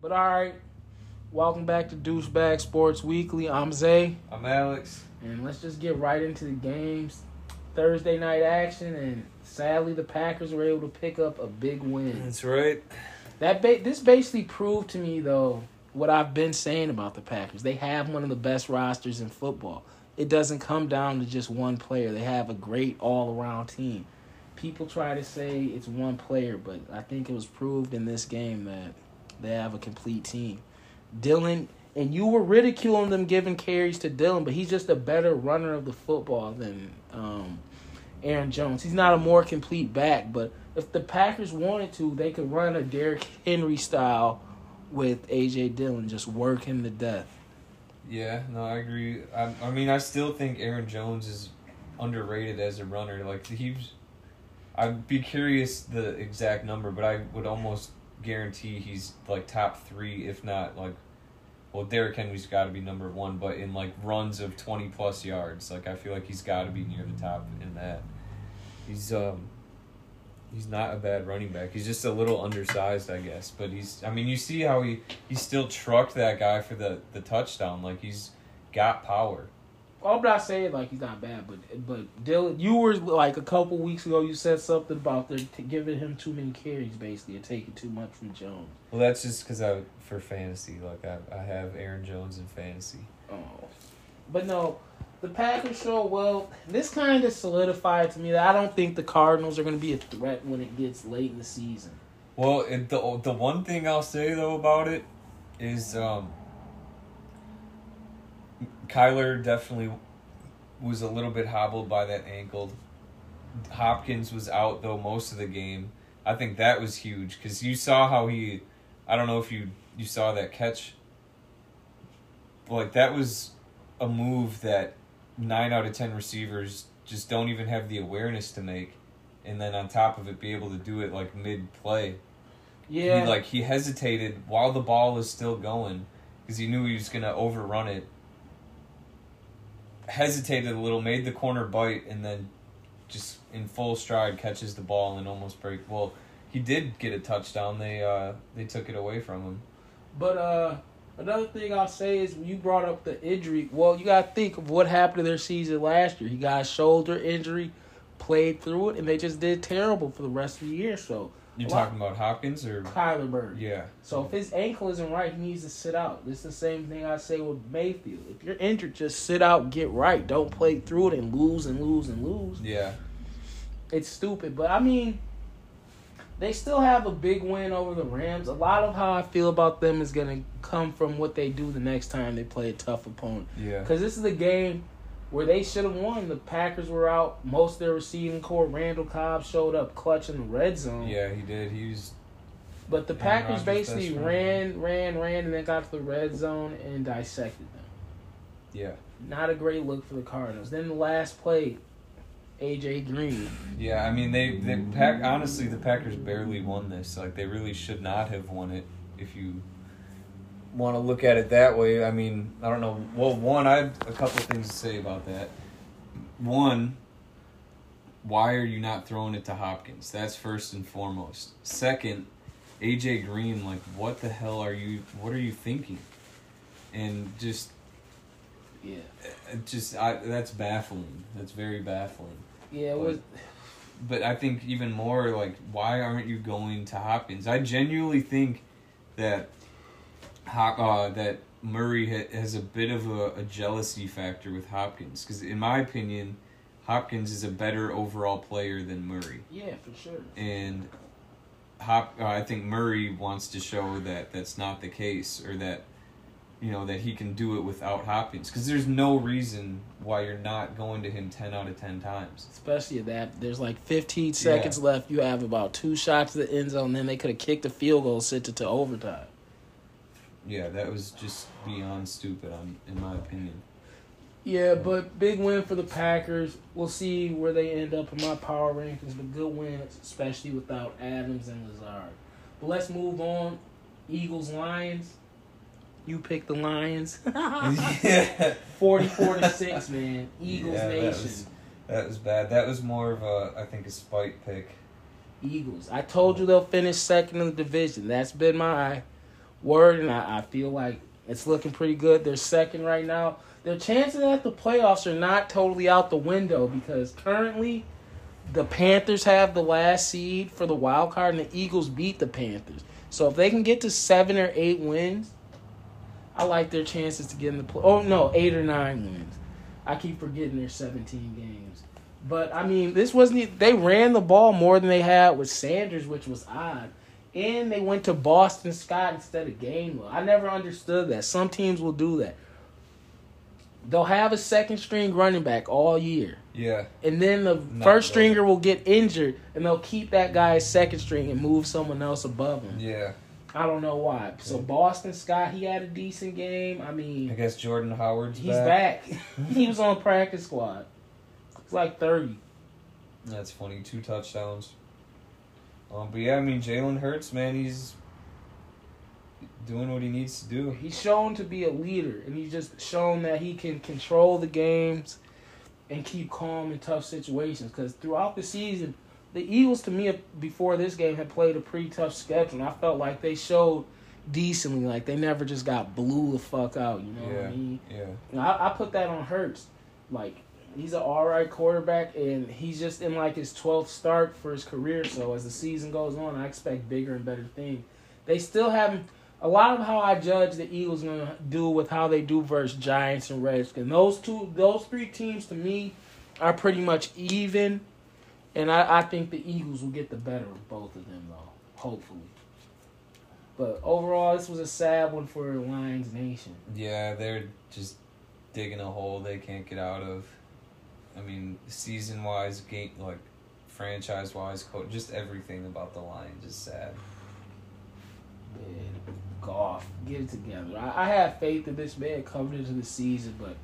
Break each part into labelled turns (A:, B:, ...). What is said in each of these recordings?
A: But all right, welcome back to Douchebag Sports Weekly. I'm Zay,
B: I'm Alex.
A: and let's just get right into the games. Thursday night action, and sadly, the Packers were able to pick up a big win.
B: That's right.
A: That ba- this basically proved to me though what I've been saying about the Packers. They have one of the best rosters in football. It doesn't come down to just one player. They have a great all-around team. People try to say it's one player, but I think it was proved in this game that they have a complete team. Dylan and you were ridiculing them giving carries to Dillon, but he's just a better runner of the football than um, Aaron Jones. He's not a more complete back, but if the Packers wanted to, they could run a Derrick Henry style with AJ Dillon, just work him to death.
B: Yeah, no, I agree. I, I mean, I still think Aaron Jones is underrated as a runner. Like he's, I'd be curious the exact number, but I would almost guarantee he's like top three, if not like. Well, Derrick Henry's got to be number one, but in like runs of twenty plus yards, like I feel like he's got to be near the top in that. He's um, he's not a bad running back. He's just a little undersized, I guess. But he's, I mean, you see how he he still trucked that guy for the the touchdown. Like he's got power.
A: I'm not saying like he's not bad, but but Dylan, you were like a couple weeks ago. You said something about the t- giving him too many carries, basically, and taking too much from Jones.
B: Well, that's just because I for fantasy. Like I I have Aaron Jones in fantasy.
A: Oh, but no, the Packers show well. This kind of solidified to me that I don't think the Cardinals are going to be a threat when it gets late in the season.
B: Well, it, the the one thing I'll say though about it is um, Kyler definitely was a little bit hobbled by that ankle. Hopkins was out though most of the game. I think that was huge because you saw how he. I don't know if you you saw that catch. Like that was a move that nine out of ten receivers just don't even have the awareness to make, and then on top of it, be able to do it like mid play.
A: Yeah,
B: He like he hesitated while the ball is still going because he knew he was gonna overrun it. Hesitated a little, made the corner bite, and then just in full stride catches the ball and almost break. Well, he did get a touchdown. They uh they took it away from him.
A: But uh, another thing I'll say is when you brought up the injury. Well, you got to think of what happened to their season last year. He got a shoulder injury, played through it, and they just did terrible for the rest of the year. So
B: You're talking about Hopkins or
A: Kyler
B: yeah.
A: So if his ankle isn't right, he needs to sit out. It's the same thing I say with Mayfield. If you're injured, just sit out, get right. Don't play through it and lose and lose and lose.
B: Yeah.
A: It's stupid. But I mean, they still have a big win over the Rams. A lot of how I feel about them is going to come from what they do the next time they play a tough opponent.
B: Yeah.
A: Because this is a game where they should have won. The Packers were out. Most of their receiving corps, Randall Cobb, showed up clutch in the red zone.
B: Yeah, he did. He was
A: But the Packers basically ran, ran, ran, and then got to the red zone and dissected them.
B: yeah.
A: Not a great look for the Cardinals. Then the last play, AJ Green.
B: Yeah, I mean they they pack honestly the Packers barely won this. Like they really should not have won it if you want to look at it that way. I mean, I don't know. Well, one, I have a couple things to say about that. One, why are you not throwing it to Hopkins? That's first and foremost. Second, AJ Green, like what the hell are you what are you thinking? And just
A: Yeah.
B: uh, just I that's baffling. That's very baffling.
A: Yeah, it was.
B: But I think even more like, why aren't you going to Hopkins? I genuinely think that Hop, uh, that Murray ha- has a bit of a, a jealousy factor with Hopkins because, in my opinion, Hopkins is a better overall player than Murray,
A: Yeah, for sure.
B: and Hop. Uh, I think Murray wants to show that that's not the case, or that you know that he can do it without Hopkins because there's no reason why you're not going to him ten out of ten times.
A: Especially that there's like 15 seconds left. You have about two shots to the end zone. Then they could have kicked a field goal, sent it to overtime.
B: Yeah, that was just beyond stupid, on, in my opinion.
A: Yeah, but big win for the Packers. We'll see where they end up in my power rankings, but good win, especially without Adams and Lazard. But let's move on. Eagles Lions. You pick the Lions.
B: yeah,
A: 44 to 6, man. Eagles
B: Yeah, that
A: Nation.
B: was- that was bad. That was more of a, I think, a spite pick.
A: Eagles. I told you they'll finish second in the division. That's been my word, and I, I feel like it's looking pretty good. They're second right now. Their chances at the playoffs are not totally out the window because currently the Panthers have the last seed for the wild card, and the Eagles beat the Panthers. So if they can get to seven or eight wins, I like their chances to get in the play. Oh no, eight or nine wins. I keep forgetting there's 17 games. But I mean, this wasn't. They ran the ball more than they had with Sanders, which was odd. And they went to Boston Scott instead of Gainwell. I never understood that. Some teams will do that. They'll have a second string running back all year.
B: Yeah.
A: And then the
B: Not
A: first
B: really.
A: stringer will get injured, and they'll keep that guy second string and move someone else above him.
B: Yeah.
A: I don't know why. So Boston Scott, he had a decent game. I mean,
B: I guess Jordan Howard's
A: he's
B: back.
A: back. he was on practice squad. It's like thirty.
B: That's funny. Two touchdowns. Um, but yeah, I mean Jalen Hurts, man, he's doing what he needs to do.
A: He's shown to be a leader, and he's just shown that he can control the games and keep calm in tough situations. Because throughout the season, the Eagles, to me, before this game, had played a pretty tough schedule, and I felt like they showed decently. Like they never just got blew the fuck out. You know what I mean?
B: Yeah.
A: I, I put that on Hurts. Like he's an all right quarterback, and he's just in like his twelfth start for his career. So as the season goes on, I expect bigger and better things. They still haven't. A lot of how I judge the Eagles gonna do with how they do versus Giants and Redskins. Those two, those three teams to me are pretty much even, and I, I think the Eagles will get the better of both of them though. Hopefully. But overall, this was a sad one for Lions Nation.
B: Yeah, they're just digging a hole they can't get out of. I mean, season wise, game like franchise wise, coach, just everything about the Lions is sad.
A: Man, Goff, get it together. I, I have faith that this man coming into the season, but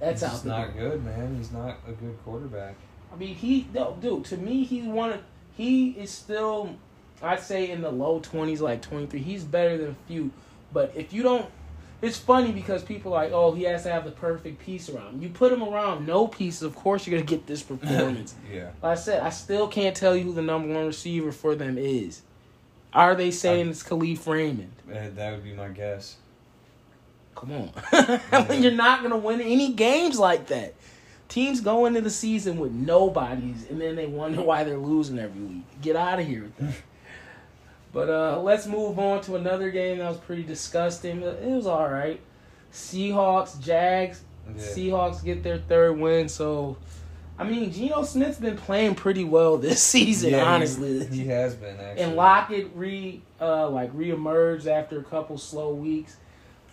A: that's
B: He's not good, man. He's not a good quarterback.
A: I mean, he no, dude. To me, he's one. Of, he is still, I'd say, in the low twenties, like twenty three. He's better than a few, but if you don't. It's funny because people are like, oh, he has to have the perfect piece around him. You put him around no pieces, of course you're gonna get this performance.
B: Yeah.
A: Like I said, I still can't tell you who the number one receiver for them is. Are they saying it's Kalif Raymond?
B: Uh, that would be my guess.
A: Come on. I mean, you're not going to win any games like that. Teams go into the season with nobodies, and then they wonder why they're losing every week. Get out of here with that. but uh, let's move on to another game that was pretty disgusting. It was all right. Seahawks, Jags.
B: Yeah.
A: Seahawks get their third win, so I mean, Geno Smith's been playing pretty well this season,
B: Yeah, he-
A: honestly.
B: He, has been actually.
A: and Lockett re uh like reemerged after a couple slow weeks.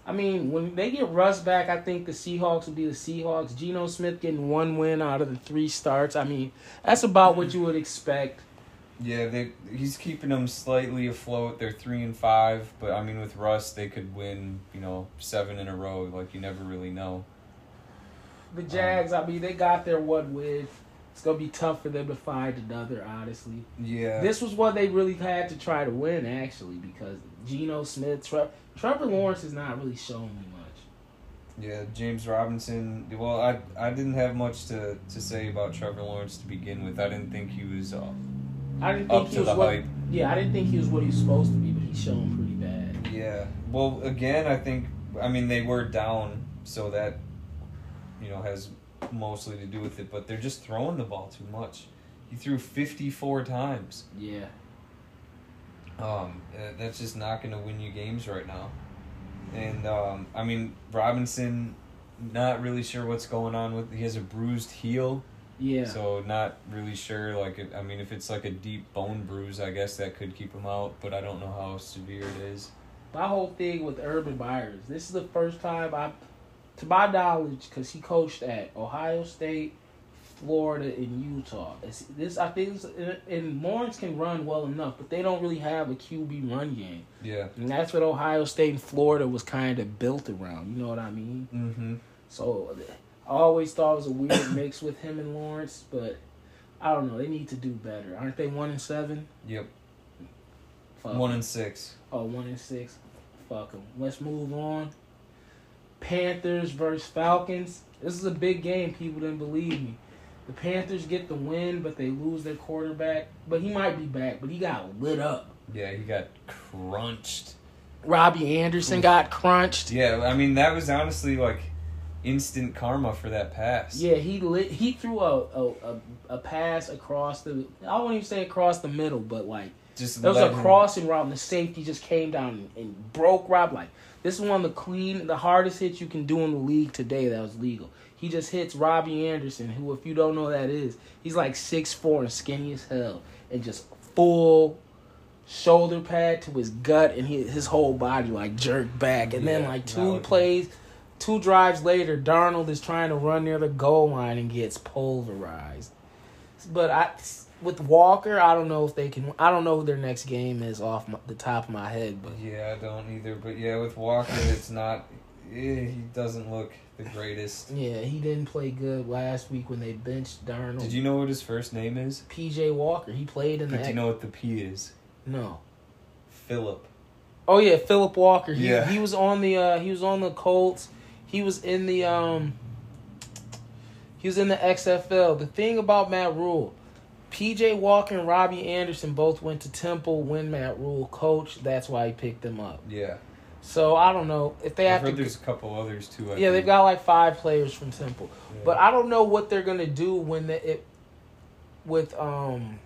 A: I mean, when they get Russ back, I think the Seahawks will be the Seahawks. Geno Smith getting one win out of the three starts. I mean, that's about what you would expect.
B: Yeah, they he's keeping them slightly afloat. They're three and five, but I mean with Russ they could win, you know, seven in a row. Like you never really know.
A: The Jags, I mean, they got their one win. It's gonna be tough for them to find another, honestly.
B: Yeah.
A: This was what they really had to try to win, actually, because Geno Smith, Tre- Trevor Lawrence has not really shown me much.
B: Yeah, James Robinson. Well, I I didn't have much to, to say about Trevor Lawrence to begin with. I didn't think he was uh,
A: I didn't think he was what.
B: hype.
A: Yeah, I didn't think he was what he was supposed to be, but he's shown pretty bad.
B: Yeah. Well, again, I think I mean they were down, so that you know has mostly to do with it. But they're just throwing the ball too much. He threw fifty four times.
A: Yeah.
B: Um, uh, that's just not going to win you games right now. And um, I mean Robinson, not really sure what's going on with. He has a bruised heel.
A: Yeah.
B: So not really sure. Like, I mean, if it's like a deep bone bruise, I guess that could keep him out. But I don't know how severe it is.
A: my whole thing with Urban Myers, this is the first time I, to my knowledge, because he coached at Ohio State, Florida, and Utah. It's, this I think, is, and Lawrence can run well enough, but they don't really have a QB run game,
B: Yeah.
A: and that's what Ohio State and Florida was kind of built around. You know what I mean?
B: Mm-hmm.
A: So I always thought it was a weird mix with him and Lawrence, but I don't know. They need to do better. Aren't they one and seven?
B: Yep.
A: Fuck.
B: One and six.
A: Oh, one and six. Fuck them. Let's move on. Panthers versus Falcons. This is a big game. People didn't believe me. The Panthers get the win, but they lose their quarterback. But he might be back. But he got lit up.
B: Yeah, he got crunched.
A: Robbie Anderson got crunched.
B: Yeah, I mean that was honestly like instant karma for that pass.
A: Yeah, he lit, he threw a, a a a pass across the. I won't even say across the middle, but like
B: just
A: there was a crossing route, and the safety just came down and, broke Rob. Like this is one of the clean, the hardest hits you can do in the league today. That was legal. He just hits Robbie Anderson, who, if you don't know who that is, he's like six four and skinny as hell, and just full shoulder pad to his gut, and he, his whole body like jerked back. And then like two plays, two drives later, Darnold is trying to run near the goal line and gets pulverized. But I, with Walker, I don't know if they can. I don't know who their next game is off my, the top of my head, but
B: Yeah, I don't either. But yeah, with Walker, it's not. eh, he doesn't look the greatest.
A: yeah, he didn't play good last week when they benched Darnold.
B: Did you know what his first name is?
A: PJ Walker? He played in the.
B: Do you know what the P is?
A: no.
B: Philip.
A: Oh yeah, Philip Walker. He,
B: Yeah.
A: he was on the uh he was on the Colts. He was in the um he was in the XFL. The thing about Matt Rhule, PJ Walker and Robbie Anderson both went to Temple when Matt Rhule coached. That's why he picked them up.
B: Yeah.
A: So I don't know if they
B: I've
A: have
B: heard
A: to.
B: there's a couple others too. I
A: Yeah, they've got like five players from Temple,
B: Yeah.
A: but I don't know what they're gonna do when the, it with um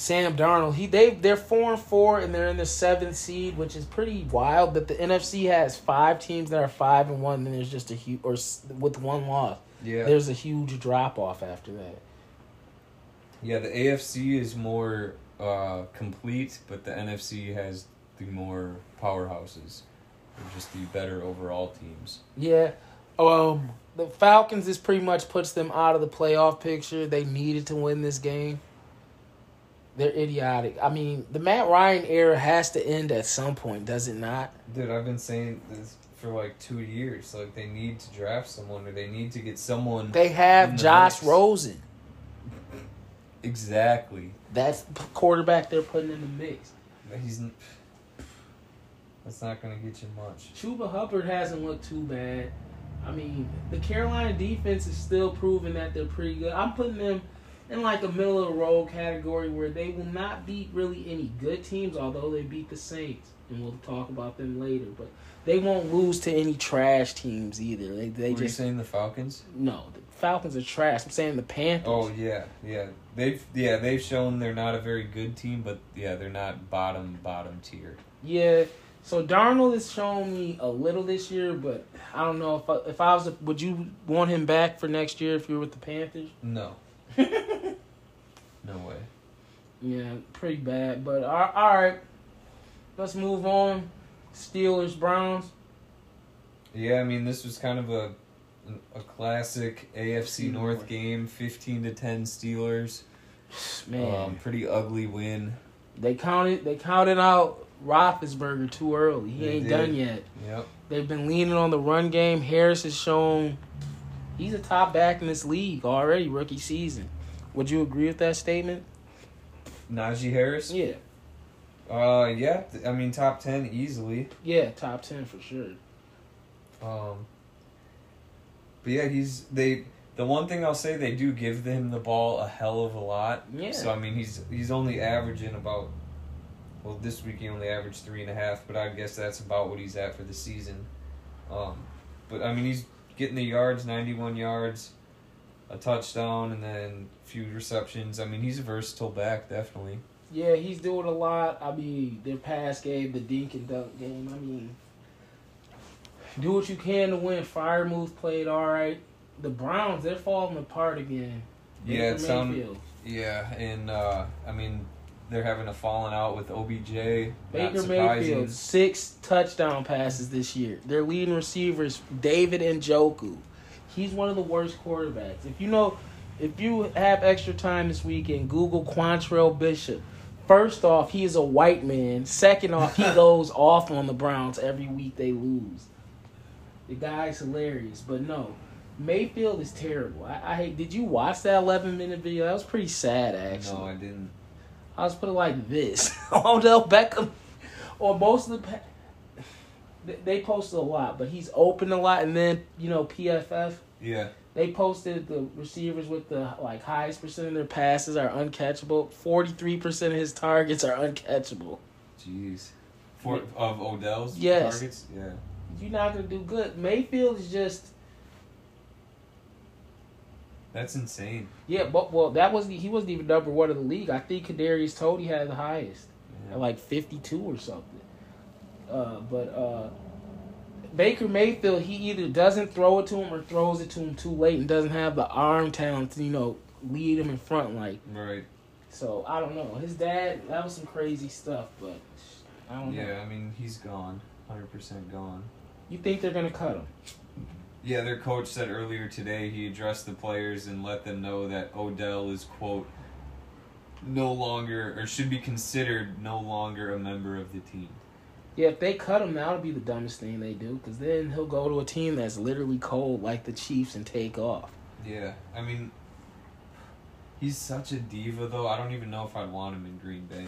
A: Sam Darnold. He they they're four and four and they're in the seventh seed, which is pretty wild. But the NFC has five teams that are five and one. Then there's just a huge or with one loss.
B: yeah.
A: There's a huge drop off after that.
B: Yeah, the AFC is more uh, complete, but the NFC has the more powerhouses. They're just the better overall teams.
A: Yeah. Um the Falcons this pretty much puts them out of the playoff picture. They needed to win this game. They're idiotic. I mean, the Matt Ryan era has to end at some point, does it not?
B: Dude, I've been saying this for like two years. Like they need to draft someone, or they need to get someone.
A: They have
B: the
A: Josh
B: mix.
A: Rosen.
B: Exactly.
A: That's the quarterback they're putting in the mix.
B: He's. That's not gonna get you much.
A: Chuba Hubbard hasn't looked too bad. I mean, the Carolina defense is still proving that they're pretty good. I'm putting them in like a middle of the road category where they will not beat really any good teams, although they beat the Saints, and we'll talk about them later. But they won't lose to any trash teams either. They they
B: Were you
A: just
B: saying the Falcons?
A: no. The Falcons are trash. I'm saying the Panthers.
B: Oh yeah, yeah. They've yeah they've shown they're not a very good team, but yeah they're not bottom bottom tier.
A: Yeah. So Darnold has shown me a little this year, but I don't know if I, if I was a, would you want him back for next year if you were with the Panthers?
B: No, no way.
A: Yeah, pretty bad. But all all right, let's move on. Steelers Browns.
B: Yeah, I mean this was kind of a a classic AFC North
A: North.
B: game, fifteen to ten Steelers.
A: Man,
B: Um, pretty ugly win.
A: they counted they counted out Roethlisberger too early. He
B: They
A: ain't
B: did.
A: done yet.
B: Yep.
A: They've been leaning on the run game. Harris has shown he's a top back in this league already, rookie season. Would you agree with that statement?
B: Najee Harris.
A: Yeah,
B: Uh, yeah. I mean top ten easily.
A: yeah, top ten for sure.
B: Um, but yeah, he's they. The one thing I'll say, they do give him the ball a hell of a lot.
A: Yeah.
B: So I mean, he's he's only averaging about. Well, this week he only averaged three and a half, but I guess that's about what he's at for the season. Um, but I mean, he's getting the yards, ninety-one yards, a touchdown, and then few receptions. I mean, he's a versatile back, definitely.
A: Yeah, he's doing a lot. I mean, their pass game, the dink and dunk game. I mean, do what you can to win. Fire Freiermuth played all right. The Browns, they're falling apart again.
B: Yeah,
A: Baker
B: it sound- Yeah, and uh, I mean, they're having a falling out with OBJ.
A: Baker. Mayfield, six touchdown passes this year. Their leading receivers, David Njoku. He's one of the worst quarterbacks. If you know, if you have extra time this weekend, Google Quantrell Bishop. First off, he is a white man. Second off, he goes off on the Browns every week they lose. The guy's hilarious, but no, Mayfield is terrible. I, I hate. Did you watch that 11 minute video? That was pretty sad, actually.
B: No, I didn't.
A: I was put it like this. Odell Beckham, or most of the, they- they posted a lot, but he's open a lot, and then you know PFF,
B: Yeah.
A: They posted the receivers with the like highest percent of their passes are uncatchable. Forty three percent of his targets are uncatchable.
B: Jeez. For of Odell's
A: Yes.
B: targets? Yeah.
A: You're not gonna do good. Mayfield is just
B: That's insane.
A: yeah, but well that wasn't he wasn't even number one in the league. I think Kadarius Toney had the highest.
B: Yeah.
A: at like 52 or something. Uh, but uh, Baker Mayfield, he either doesn't throw it to him or throws it to him too late and doesn't have the arm talent to, you know, lead him in front. Like,
B: Right.
A: so I don't know. His dad, that was some crazy stuff, but I don't know.
B: Yeah, I mean he's gone. Hundred percent gone.
A: You think they're gonna cut him?
B: Yeah, their coach said earlier today he addressed the players and let them know that Odell is quote no longer or should be considered no longer a member of the team.
A: Yeah, if they cut him, that'll be the dumbest thing they do. Because then he'll go to a team that's literally cold, like the Chiefs, and take off.
B: Yeah, I mean he's such a diva though. I don't even know if I'd want him in Green Bay.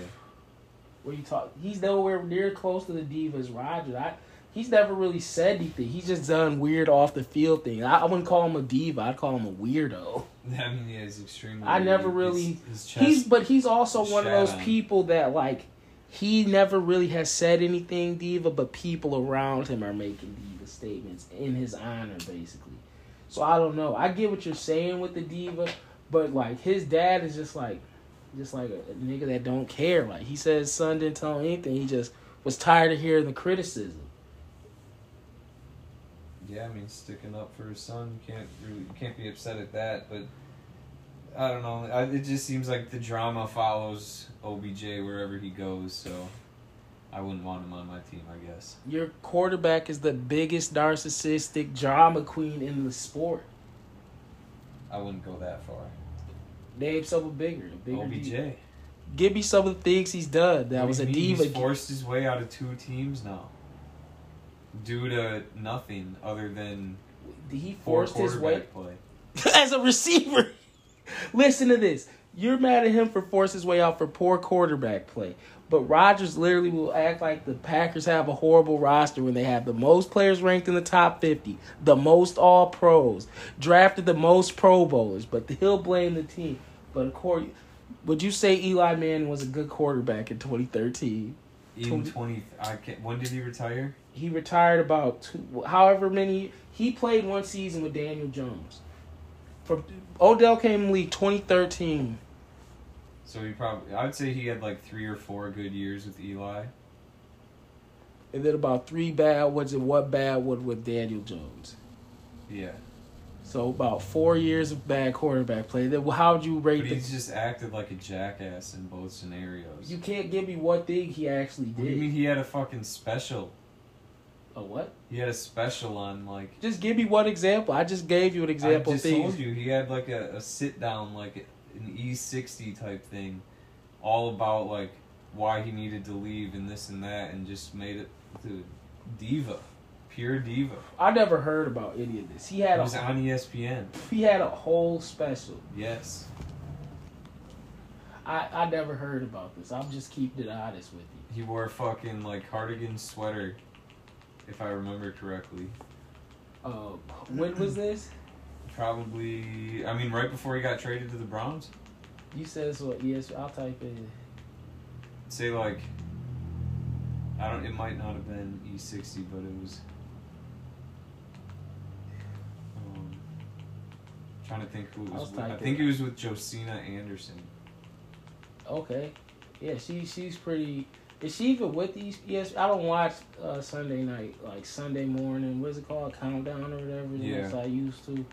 A: Where you talk, he's nowhere near close to the divas Roger. I, he's never really said anything. He's just done weird off the field thing. I, I wouldn't call him a diva. I'd call him a weirdo.
B: I mean, yeah, he's extremely.
A: I never really-
B: His, his chest.
A: He's but he's also one of those
B: on.
A: people that like he never really has said anything diva, but people around him are making diva statements in his honor, basically. So I don't know. I get what you're saying with the diva, but like his dad is just like, just like a, nigga that don't care. Like he said, his son didn't tell him anything. He just was tired of hearing the criticism.
B: Yeah, I mean, sticking up for his son. You can't really, you can't be upset at that. But I don't know. I, it just seems like the drama follows OBJ wherever he goes. So I wouldn't want him on my team. I guess.
A: Your quarterback is the biggest narcissistic drama queen in the sport.
B: I wouldn't go that far.
A: Name someone bigger. Bigger
B: OBJ.
A: diva. Give me some of the things he's done. That
B: What
A: was a diva.
B: He's forced his way out of two teams now. Due to nothing other than
A: he forced his way
B: play.
A: as a receiver. Listen to this. You're mad at him for forcing his way out for poor quarterback play. But Rodgers literally will act like the Packers have a horrible roster when they have the most players ranked in the top 50, the most all pros, drafted the most Pro Bowlers, but he'll blame the team. But of course, would you say Eli Manning was a good quarterback in 2013?
B: In
A: Twenty-
B: twenty, I can't. When did he retire?
A: He retired about two, however many. He played one season with Daniel Jones. For Odell came in league 2013.
B: So he probably. I'd say he had like three or four good years with Eli.
A: And then about three bad ones and one bad one with Daniel Jones.
B: Yeah,
A: So about four years of bad quarterback play. Then how would you rate
B: but
A: the?
B: just acted like a jackass in both scenarios.
A: You can't give me one thing he actually
B: what do you mean he had a fucking special?
A: A what?
B: He had a special on like.
A: Just give me one example. I just gave you an example.
B: I just
A: things.
B: told you he had like a, a sit down like an E sixty type thing, all about like why he needed to leave and this and that, and just made it dude diva, pure diva.
A: I never heard about any of this. He
B: It
A: had
B: was
A: a
B: on ESPN.
A: he had a whole special.
B: Yes.
A: I I never heard about this. I'm just keeping it honest with you.
B: He wore a fucking like cardigan sweater, if I remember correctly.
A: Uh, when was this?
B: Probably, I mean, right before he got traded to the Browns.
A: You said so. Yes, I'll type in.
B: Say like, I don't. It might not have been E sixty, but it was. Um, trying to think who it was with. I think it was with Josina Anderson.
A: Okay, yeah, she she's pretty. Is she even with these? Yes, I don't watch uh, Sunday night, like Sunday morning. What's it called? Countdown or whatever.
B: Yeah.
A: I used to.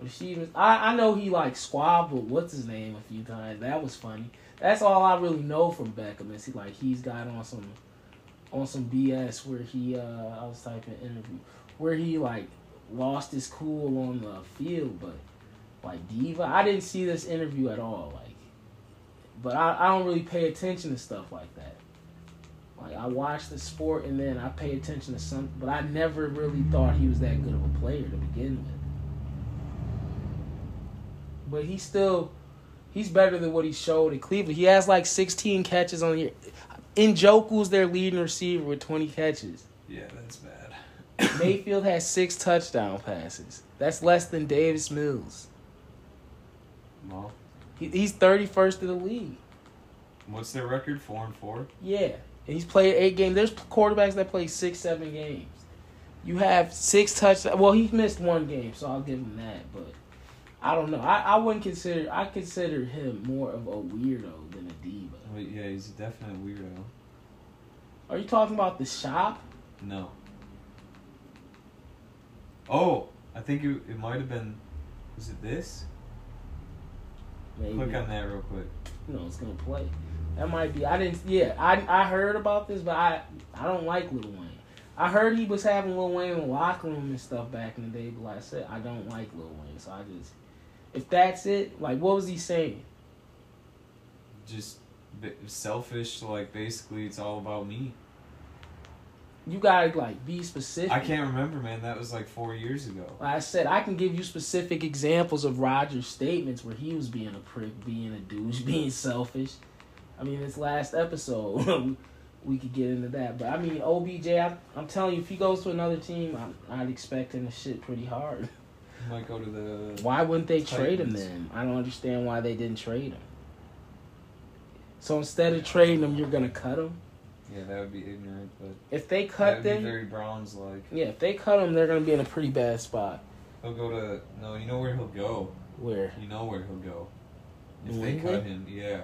A: But she even. I I know he like squabbled. What's his name a few times. That was funny. That's all I really know from Beckham is he like he's got on some, on some BS where he uh I was typing interview where he like lost his cool on the field, but like diva. I didn't see this interview at all. Like but I, I don't really pay attention to stuff like that. Like I watch the sport and then I pay attention to some, but I never really thought he was that good of a player to begin with. But he's still, he's better than what he showed in Cleveland. He has like 16 catches on the year. Njoku's their leading receiver with 20 catches.
B: Yeah, that's bad.
A: Mayfield has six touchdown passes. That's less than Davis Mills.
B: Well,
A: He, he's thirty first in the league.
B: what's their record? Four and four.
A: Yeah, he's played eight games. There's quarterbacks that play six, seven games. You have six touchdowns. Well, he missed one game, so I'll give him that. But I don't know. I, I wouldn't consider. I consider him more of a weirdo than a diva.
B: Oh, yeah, he's a definite weirdo.
A: Are you talking about the shop?
B: No. Oh, I think it, it might have been. Was it this?
A: Maybe.
B: Click on that real quick.
A: you know, it's gonna play. That might be. I didn't. Yeah, I I heard about this, but I I don't like Lil Wayne. I heard he was having Lil Wayne in the locker room and stuff back in the day, but like I said, I don't like Lil Wayne. So I just, if that's it, like, what was he saying?
B: Just selfish. Like basically, it's all about me.
A: You gotta like be specific.
B: I can't remember, man. That was like four years ago.
A: Like I said, I can give you specific examples of Rodgers' statements where he was being a prick, being a douche, being selfish. I mean, this last episode, we could get into that. But I mean, OBJ, I, I'm telling you, if he goes to another team, I, I'd expect him to shit pretty hard.
B: Might go to the.
A: Why wouldn't they trade him then? I don't understand why they didn't trade him. So instead of trading him, you're gonna cut him.
B: Yeah, that would be ignorant, but
A: If they cut them,
B: very Browns like.
A: yeah, if they cut him, they're gonna be in a pretty bad spot.
B: He'll go to no. You know where he'll go.
A: Where?
B: You know where he'll go. If
A: New
B: they
A: England?
B: cut him, yeah.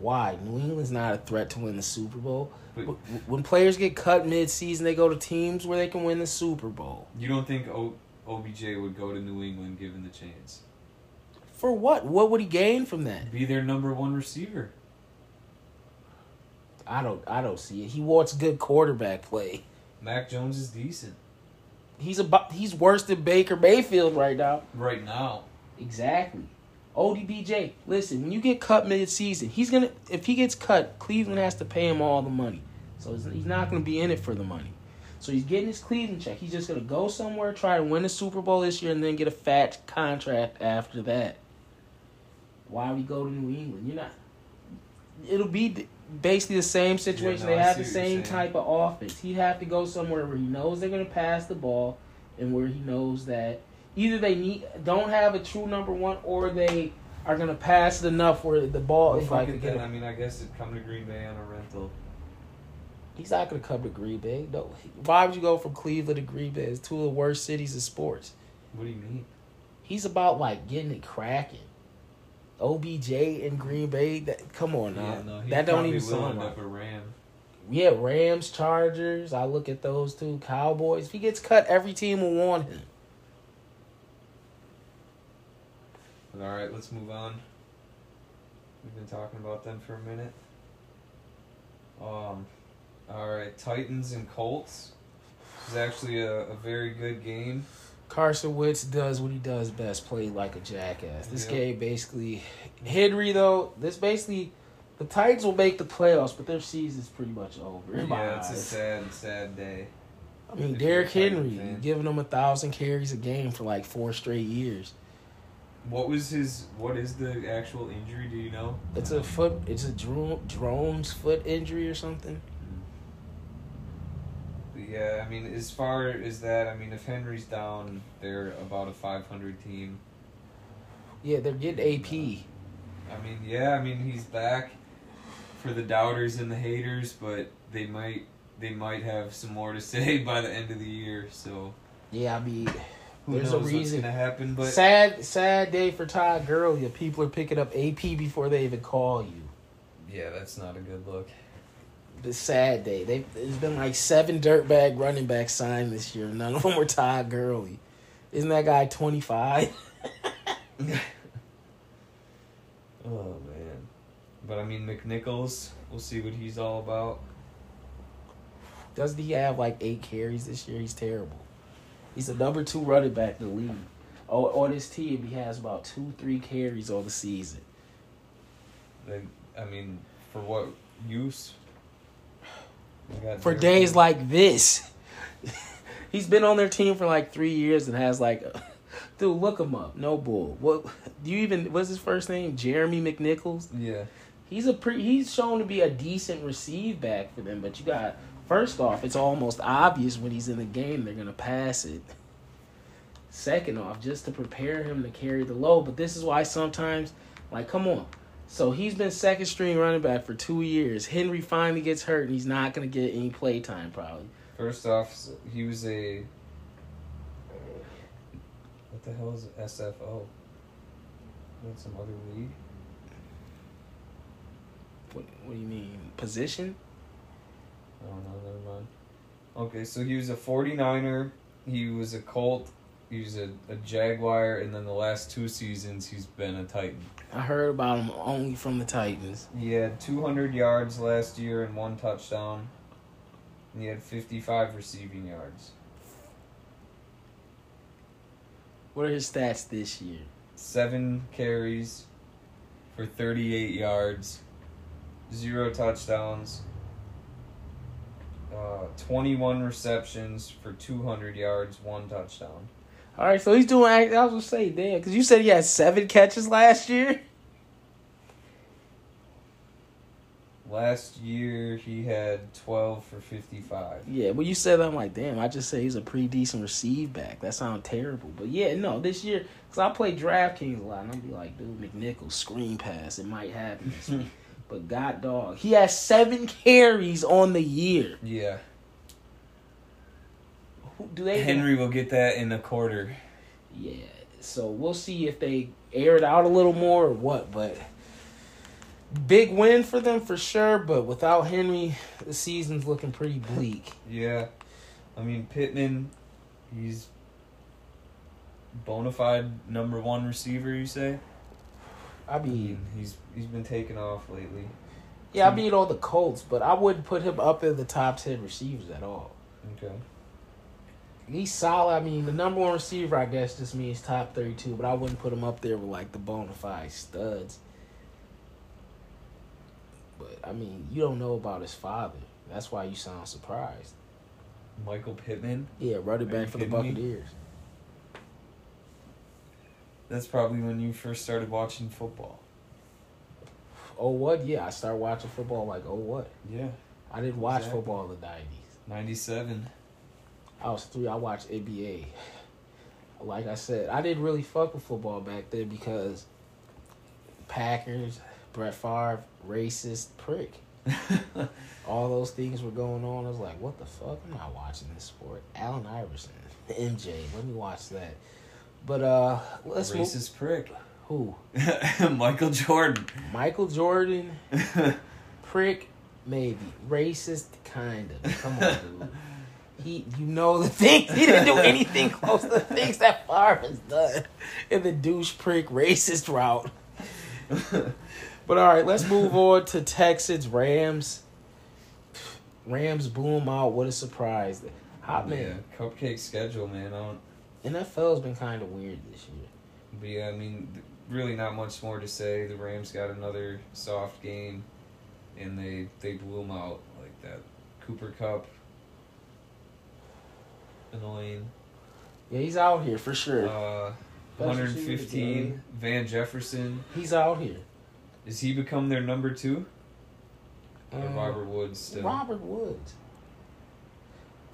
A: Why? New England's not a threat to win the Super Bowl.
B: But
A: When players get cut mid-season, they go to teams where they can win the Super Bowl.
B: you don't think o- OBJ would go to New England given the chance?
A: For what? What would he gain from that?
B: Be their number one receiver.
A: I don't. I don't see it. He wants good quarterback play.
B: Mac Jones is decent
A: He's about. He's worse than Baker Mayfield right now.
B: right now.
A: Exactly. ODBJ, listen, when you get cut mid-season, he's gonna. If he gets cut, Cleveland has to pay him all the money. So he's not gonna be in it for the money. So he's getting his Cleveland check. He's just gonna go somewhere, try to win the Super Bowl this year, and then get a fat contract after that. Why would he go to New England? You're not. It'll be basically the same situation.
B: no,
A: they have the same type of offense. He'd have to go somewhere where he knows they're gonna pass the ball, and where he knows that either they need don't have a true number one, or they are gonna pass it enough where the ball
B: Well,
A: is like.
B: I mean, I guess it'd come to Green Bay on a rental.
A: He's not gonna come to Green Bay. No, why would you go from Cleveland to Green Bay? It's two of the worst cities in sports.
B: What do you mean?
A: He's about like getting it cracking. OBJ in Green Bay. That come on now.
B: Yeah, no,
A: that don't even sound
B: like. a Ram.
A: Yeah, Rams, Chargers. I look at those two. Cowboys. If he gets cut, every team will want him.
B: All right, let's move on. We've been talking about them for a minute. Um, all right, Titans and Colts. This is actually a, a very good game.
A: Carson Wentz does what he does best, play like a jackass. This
B: Yeah.
A: game basically Henry though, this basically the Titans will make the playoffs, but their season's pretty much over. in my
B: Yeah, it's a sad, sad day.
A: I mean, Derrick Henry
B: fan.
A: giving them a thousand carries a game for like four straight years.
B: What was his? What is the actual injury? Do you know?
A: It's a foot. It's a drone, drone's foot injury or something.
B: Yeah, I mean, as far as that, I mean, if Henry's down, they're about a 500 team.
A: Yeah, they're getting AP.
B: I mean, yeah, I mean he's back for the doubters and the haters, but they might they might have some more to say by the end of the year. So
A: Yeah, I mean,
B: who
A: There's a reason.
B: gonna happen? But
A: sad, sad day for Todd Gurley. People are picking up AP before they even call you.
B: yeah, that's not a good look.
A: The sad day. They there's been like seven dirtbag running backs signed this year. None of them were Todd Gurley. Isn't that guy twenty five?
B: Oh man, but I mean McNichols, we'll see what he's all about.
A: Doesn't he have like eight carries this year? He's terrible. He's the number two running back in the league. Oh, on his team, he has about two, three carries on the season.
B: They, I mean, for what use?
A: For days like this, he's been on their team for like three years and has like, dude, look him up. No bull. What do you even? What's his first name? Jeremy McNichols.
B: yeah,
A: He's a pre. He's shown to be a decent receive back for them, but you got First off, it's almost obvious when he's in the game they're gonna pass it. Second off, just to prepare him to carry the load. But this is why sometimes, like, come on. So he's been second string running back for two years. Henry finally gets hurt and he's not gonna get any play time probably.
B: First off, he was a. What the hell is SFO? That's some other league.
A: What, what do you mean? Position?
B: I don't know, never mind. Okay, so he was a 49er, he was a Colt, he was a, a Jaguar, and then the last two seasons he's been a Titan.
A: I heard about him only from the Titans.
B: He had 200 yards last year and one touchdown. And he had 55 receiving yards.
A: What are his stats this year?
B: Seven carries for 38 yards, zero touchdowns, uh, 21 receptions for 200 yards, one touchdown.
A: All right, so he's doing. I was gonna say, damn, because you said he had seven catches last year.
B: Last year he had 12 for 55.
A: Yeah, but you said that, I'm like, damn. I just say he's a pretty decent receive back. That sounds terrible, but yeah, no, this year because I play DraftKings a lot, and I'm be like, dude, McNichols screen pass, it might happen. But God dog, he has seven carries on the year.
B: Yeah.
A: Who, do they
B: Henry will get that in a quarter.
A: Yeah, so we'll see if they air it out a little more or what. But big win for them for sure. But without Henry, the season's looking pretty bleak.
B: Yeah. I mean, Pittman, he's bona fide number one receiver, you say?
A: I mean,
B: he's he's been taking off lately.
A: yeah, I beat all the Colts, but I wouldn't put him up in the top ten receivers at all.
B: Okay.
A: He's solid. I mean, the number one receiver, I guess, just means top thirty-two, but I wouldn't put him up there with like the bona fide studs. But I mean, you don't know about his father. That's why you sound surprised.
B: Michael Pittman.
A: Yeah, running back for the
B: kidding me? That's probably when you first started watching football.
A: Oh what? Yeah, I started watching football like oh what?
B: Yeah.
A: I didn't watch
B: Exactly.
A: football in the nineties.
B: 97.
A: I was three. I watched NBA. Like I said, I didn't really fuck with football back then because Packers, Brett Favre, racist prick. All those things were going on. I was like, what the fuck? I'm not watching this sport. Allen Iverson, the MJ. Let me watch that. But uh, let's move.
B: Racist prick.
A: Who?
B: Michael Jordan.
A: Michael Jordan. prick, maybe racist, kind of. Come on, dude. He, you know the things he didn't do anything close to the things that Favre has done in the douche prick racist route. But all right, let's move on to Texans Rams. Rams boom out. What a surprise! Hot
B: yeah,
A: man.
B: cupcake schedule, man. I don't.
A: NFL's been kind of weird this year.
B: But yeah, I mean, really not much more to say. The Rams got another soft game, and they they blew them out like that. Cooper Kupp. Annoying.
A: Yeah, he's out here for sure.
B: Uh, 115. Van Jefferson.
A: He's out here.
B: Is he become their number two? Or
A: Um,
B: Robert Woods still?
A: Robert Woods.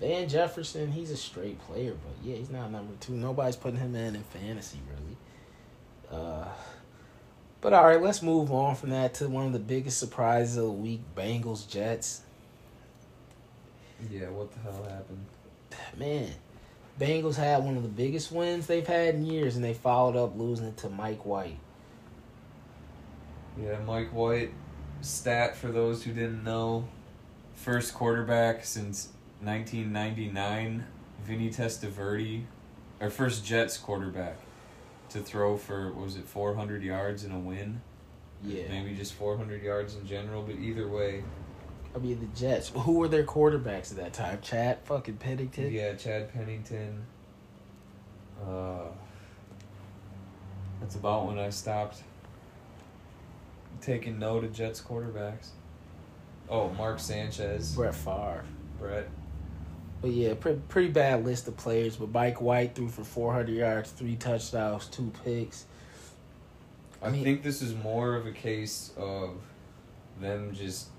A: Van Jefferson, he's a straight player, but yeah, he's not number two. Nobody's putting him in in fantasy, really. Uh, but all right, let's move on from that to one of the biggest surprises of the week: Bengals Jets.
B: Yeah, what the hell happened?
A: Man, Bengals had one of the biggest wins they've had in years, and they followed up losing it to Mike White.
B: Yeah, Mike White, stat for those who didn't know, first quarterback since 1999, Vinny Testaverde, our first Jets quarterback to throw for, what was it, 400 yards in a win?
A: Yeah,
B: Maybe just 400 yards in general, but either way,
A: I mean the Jets. Who were their quarterbacks at that time? Chad fucking Pennington.
B: yeah, Chad Pennington. Uh, that's about when I stopped taking note of Jets quarterbacks. Oh, Mark Sanchez,
A: Brett Favre.
B: Brett.
A: But yeah, pretty, pretty bad list of players. But Mike White threw for 400 yards, three touchdowns, two picks.
B: I
A: I mean-
B: think this is more of a case of them just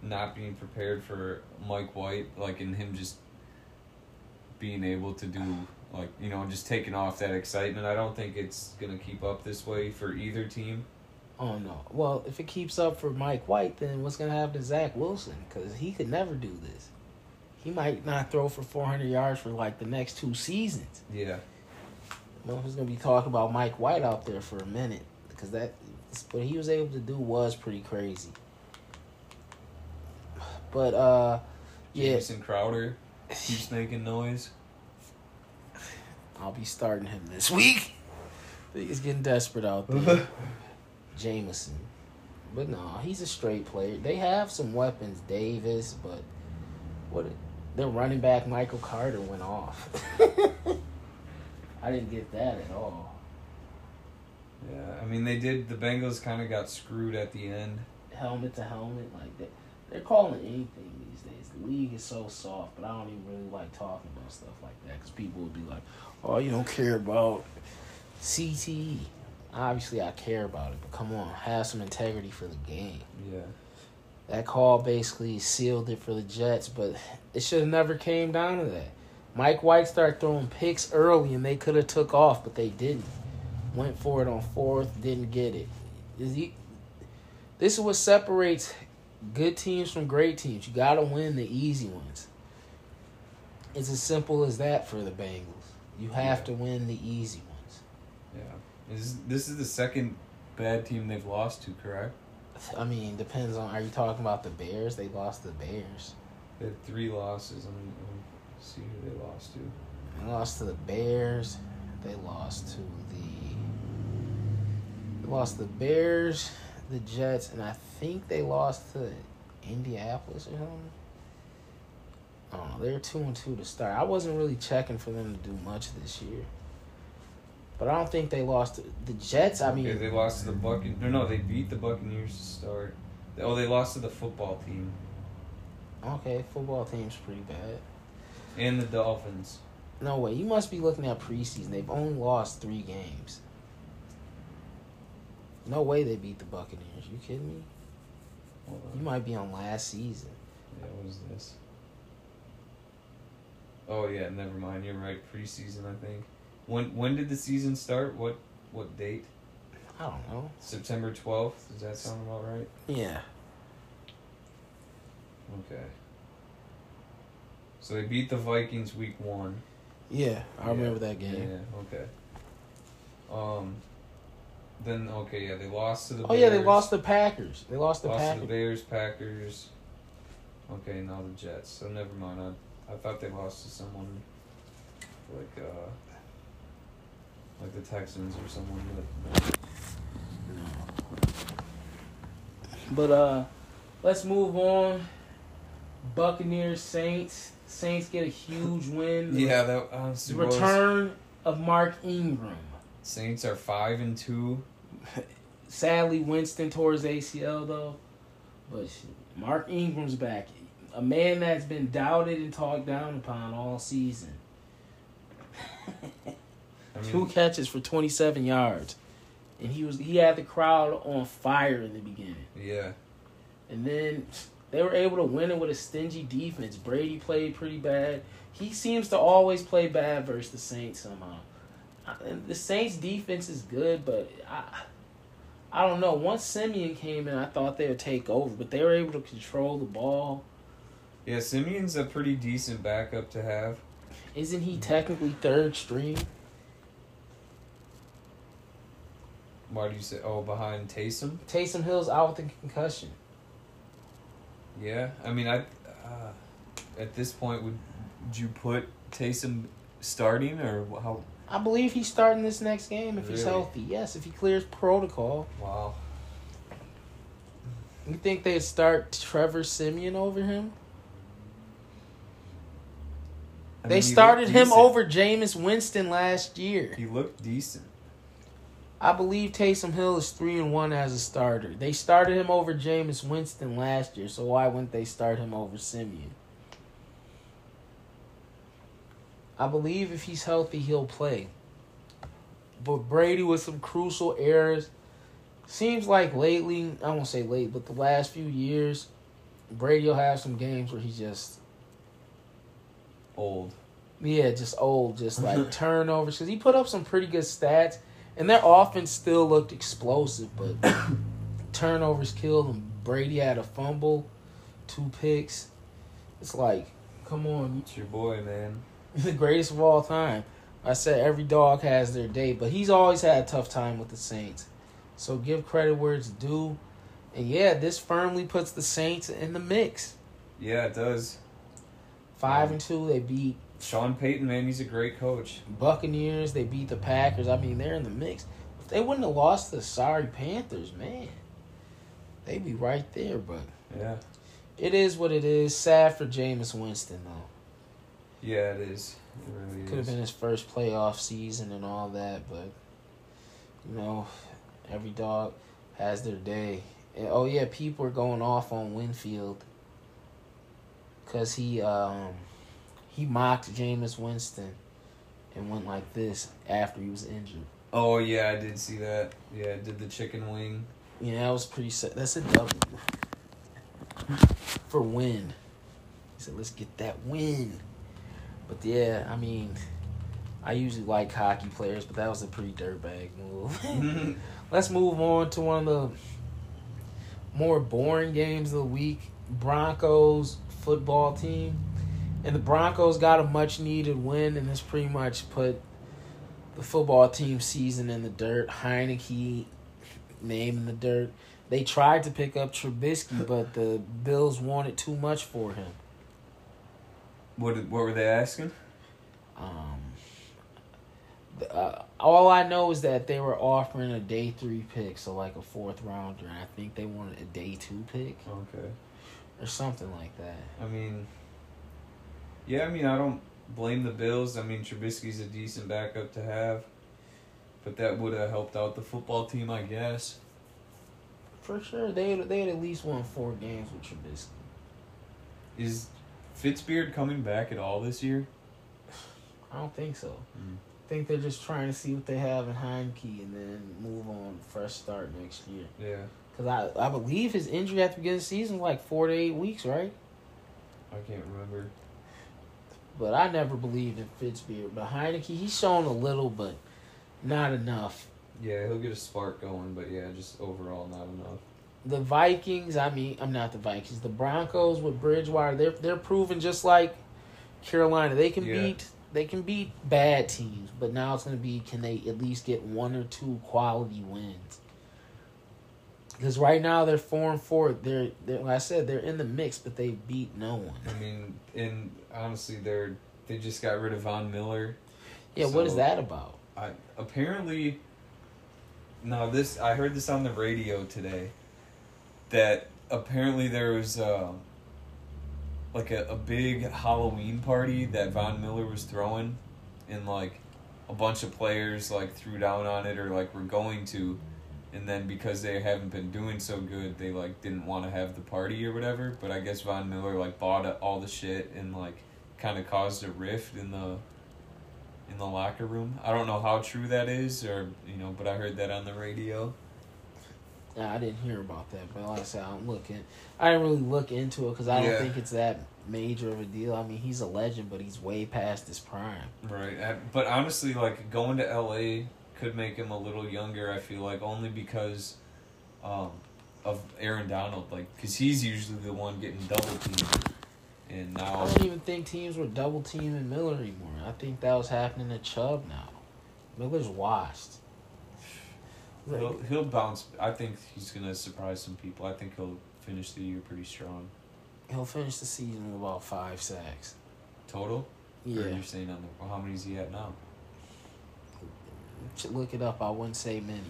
B: not being prepared for Mike White, like in him just being able to do like you know just taking off that excitement. I don't think it's gonna keep up this way for either team.
A: Oh no. Well, if it keeps up for Mike White, then what's gonna happen to Zach Wilson? Because he could never do this. He might not throw for 400 yards for like the next two seasons.
B: Yeah,
A: Motherfuckers gonna be talking about Mike White out there for a minute because that what he was able to do was pretty crazy. But uh, yeah,
B: Jamison Crowder keeps making noise.
A: I'll be starting him this week. He's getting desperate out there. Jamison. But no, he's a straight player. They have some weapons, Davis, but what their running back Michael Carter went off. I didn't get that at all.
B: Yeah, I mean they did. The Bengals kind of got screwed at the end.
A: Helmet to helmet, like they, they're calling anything these days. The league is so soft, but I don't even really like talking about stuff like that because people would be like, "Oh, you don't care about CTE." Obviously, I care about it, but come on, have some integrity for the game.
B: Yeah.
A: That call basically sealed it for the Jets, but it should have never came down to that. Mike White started throwing picks early, and they could have took off, but they didn't. Went for it on fourth, didn't get it. Is he- This is what separates good teams from great teams. You got to win the easy ones. It's as simple as that for the Bengals. You have
B: Yeah.
A: to win the easy ones.
B: Yeah. Is this is the second bad team they've lost to, correct?
A: I mean, depends on. Are you talking about the Bears? They lost the Bears.
B: They had three losses. Let me, let me see who they lost to.
A: They lost to the Bears. They lost to the. They lost to the Bears, the Jets, and I think they lost to Indianapolis or something. I don't know. They're two and two to start. I wasn't really checking for them to do much this year. But I don't think they lost the Jets. I mean,
B: okay, they lost to the Buccaneers. No, no, they beat the Buccaneers to start. Oh, they lost to the football team
A: okay, football team's pretty bad.
B: and the Dolphins.
A: No way. You must be looking at preseason. They've only lost three games. No way they beat the Buccaneers. You kidding me? You might be on last season.
B: Yeah, what is this? Oh yeah, never mind. You're right. Preseason, I think. When when did the season start? What what date?
A: I don't know.
B: September twelfth. Does that sound about right?
A: Yeah.
B: Okay. So they beat the Vikings week one.
A: Yeah, I
B: Yeah,
A: remember that game.
B: Yeah. Okay. Um. Then okay, yeah, they lost to the.
A: Oh yeah, they lost the Packers. They lost the
B: lost to the Bears, Packers. Okay, now the Jets. So never mind. I I thought they lost to someone like uh like the Texans or someone. But
A: But uh, let's move on. Buccaneers, Saints. Saints get a huge win.
B: yeah, that uh,
A: The
B: Super Bowl's-
A: return of Mark Ingram.
B: Saints are five and two.
A: Sadly, Winston tore his ACL though. But Mark Ingram's back. A man that's been doubted and talked down upon all season.
B: I mean,
A: Two catches for 27 yards. And he was he had the crowd on fire in the beginning.
B: yeah,
A: And then they were able to win it with a stingy defense. Brady played pretty bad. He seems to always play bad versus the Saints somehow. And The Saints defense is good, but I I don't know. Once Siemian came in, I thought they would take over, but they were able to control the ball.
B: yeah. Siemian's a pretty decent backup to have.
A: Isn't he technically third string?
B: Why do you say? Oh, behind Taysom.
A: Taysom Hill's out with a concussion.
B: Yeah, I mean, I uh, at this point would, would you put Taysom starting or how?
A: I believe he's starting this next game if he's healthy. Yes, if he clears protocol.
B: Wow.
A: You think they'd start Trevor Siemian over him?
B: I
A: they
B: mean,
A: started him over Jameis Winston last year.
B: He looked decent.
A: I believe Taysom Hill is three and one as a starter. They started him over Jameis Winston last year, so why wouldn't they start him over Siemian? I believe if he's healthy, he'll play. But Brady with some crucial errors. Seems like lately, I won't say late, but the last few years, Brady will have some games where he's just
B: Old.
A: yeah, just old, just like turnovers. Because he put up some pretty good stats, and their offense still looked explosive, but turnovers killed them. Brady had a fumble, two picks. It's like, come on,
B: It's your boy, man.
A: the greatest of all time. I said every dog has their day, but he's always had a tough time with the Saints. So give credit where it's due. And yeah, this firmly puts the Saints in the mix.
B: Yeah, it does.
A: Five and two, they beat
B: Sean Payton, man, he's a great coach.
A: Buccaneers, they beat the Packers. I mean, they're in the mix. If they wouldn't have lost the sorry Panthers, man, they'd be right there. But
B: Yeah.
A: it is what it is. Sad for Jameis Winston though.
B: Yeah, it is. It really
A: Could have been his first playoff season and all that, but you know, every dog has their day. And, oh yeah, people are going off on Winfield because he um he mocked Jameis Winston and went like this after he was injured.
B: Oh yeah, I did see that. Yeah, did the chicken wing.
A: Yeah, that was pretty. Sad. That's a W for win. He said, "Let's get that win." But yeah, I mean, I usually like hockey players, but that was a pretty dirtbag move. Let's move on to one of the more boring games of the week. Broncos football team, and the Broncos got a much needed win, and this pretty much put the football team season in the dirt. Heinicke name in the dirt. They tried to pick up Trubisky, but the Bills wanted too much for him.
B: what what were they asking?
A: Um, the- uh, all I know is that they were offering a day three pick, so like a fourth rounder, and I think they wanted a day two pick
B: Okay.
A: or something like that.
B: I mean, yeah, I mean, I don't blame the Bills. I mean, Trubisky's a decent backup to have, but that would have helped out the football team, I guess.
A: For sure, they they had at least won four games with Trubisky.
B: Is Fitzbeard coming back at all this year?
A: I don't think so. Hmm. I think they're just trying to see what they have in Heinicke and then move on fresh start next year.
B: Yeah,
A: Because I, I believe his injury at the beginning of the season was like four to eight weeks, right?
B: I can't remember.
A: But I never believed in Fitzbeard. But Heinicke, he's shown a little, but not enough.
B: Yeah, he'll get a spark going, but yeah, just overall not enough.
A: The Vikings, I mean, I'm not the Vikings. The Broncos with Bridgewater, they're they're proving just like Carolina. They can
B: Yeah.
A: beat they can beat bad teams, but now it's going to be can they at least get one or two quality wins? Because right now they're four and four. They're, they're like I said they're in the mix, but they beat no one.
B: I mean, and honestly, they're they just got rid of Von Miller.
A: Yeah, what is that about?
B: I apparently. Now this I heard this on the radio today. That apparently there was uh, like a, a big Halloween party that Von Miller was throwing, and like a bunch of players like threw down on it or like were going to, and then because they haven't been doing so good, they like didn't want to have the party or whatever. But I guess Von Miller like bought all the shit and like kind of caused a rift in the in the locker room. I don't know how true that is, or you know, but I heard that on the radio.
A: Nah, I didn't hear about that, but like I said, I'm looking. I didn't really look into it because I don't
B: Yeah.
A: think it's that major of a deal. I mean, he's a legend, but he's way past his prime.
B: Right, but honestly, like going to L.A. could make him a little younger. I feel like only because um, of Aaron Donald, like because he's usually the one getting double teamed, and now I
A: don't even think teams were double teaming Miller anymore. I think that was happening to Chubb now. Miller's washed.
B: he'll he'll bounce. I think he's gonna surprise some people. I think he'll finish the year pretty strong.
A: He'll finish the season with about five sacks.
B: Total? Or
A: Yeah,
B: you're saying on the well, how many is he at now?
A: Look it up. I wouldn't say many.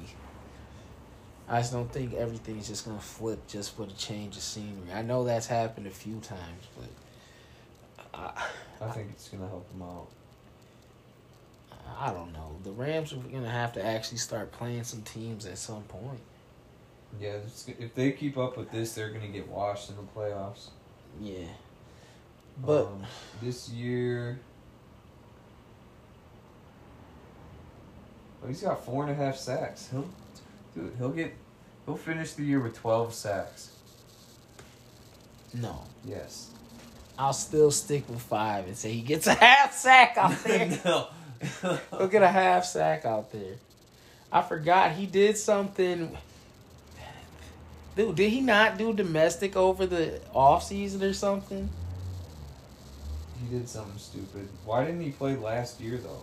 A: I just don't think everything's just gonna flip just for the change of scenery. I know that's happened a few times, but I,
B: I think it's gonna help them out.
A: I don't know. The Rams are gonna have to actually start playing some teams at some point.
B: Yeah, it's, if they keep up with this, they're gonna get washed in the playoffs.
A: Yeah, but
B: Um, this year, well, he's got four and a half sacks. He'll, dude, he'll get, he'll finish the year with twelve sacks.
A: No,
B: Yes.
A: I'll still stick with five and say he gets a half sack out there.
B: no.
A: He'll get a half sack out there. I forgot he did something. Dude, did he not do domestic over the off season or something?
B: He did something stupid. Why didn't he play last year though?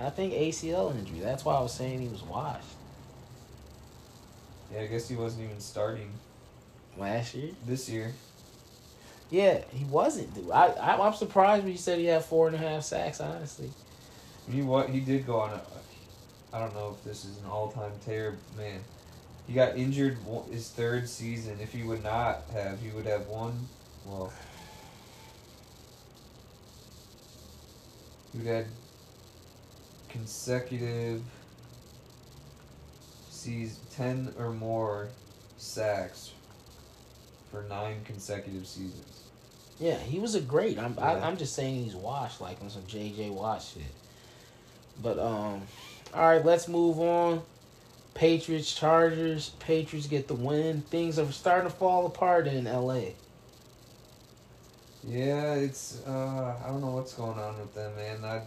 A: I think ACL injury. That's why I was saying he was washed
B: Yeah, I guess he wasn't even starting
A: last year.
B: this year.
A: Yeah, he wasn't, dude. I, I I'm surprised when you said he had four and a half sacks. Honestly,
B: He what he did go on a. I don't know if this is an all-time tear, man. He got injured his third season. If he would not have, he would have one. Well, he would have consecutive sees ten or more sacks for nine consecutive seasons.
A: yeah, he was a great. I'm I,
B: Yeah.
A: I'm just saying he's washed like on some JJ Watt shit. But um, all right, let's move on. Patriots, Chargers. Patriots get the win. Things are starting to fall apart in LA.
B: Yeah, it's uh I don't know what's going on with them, man. I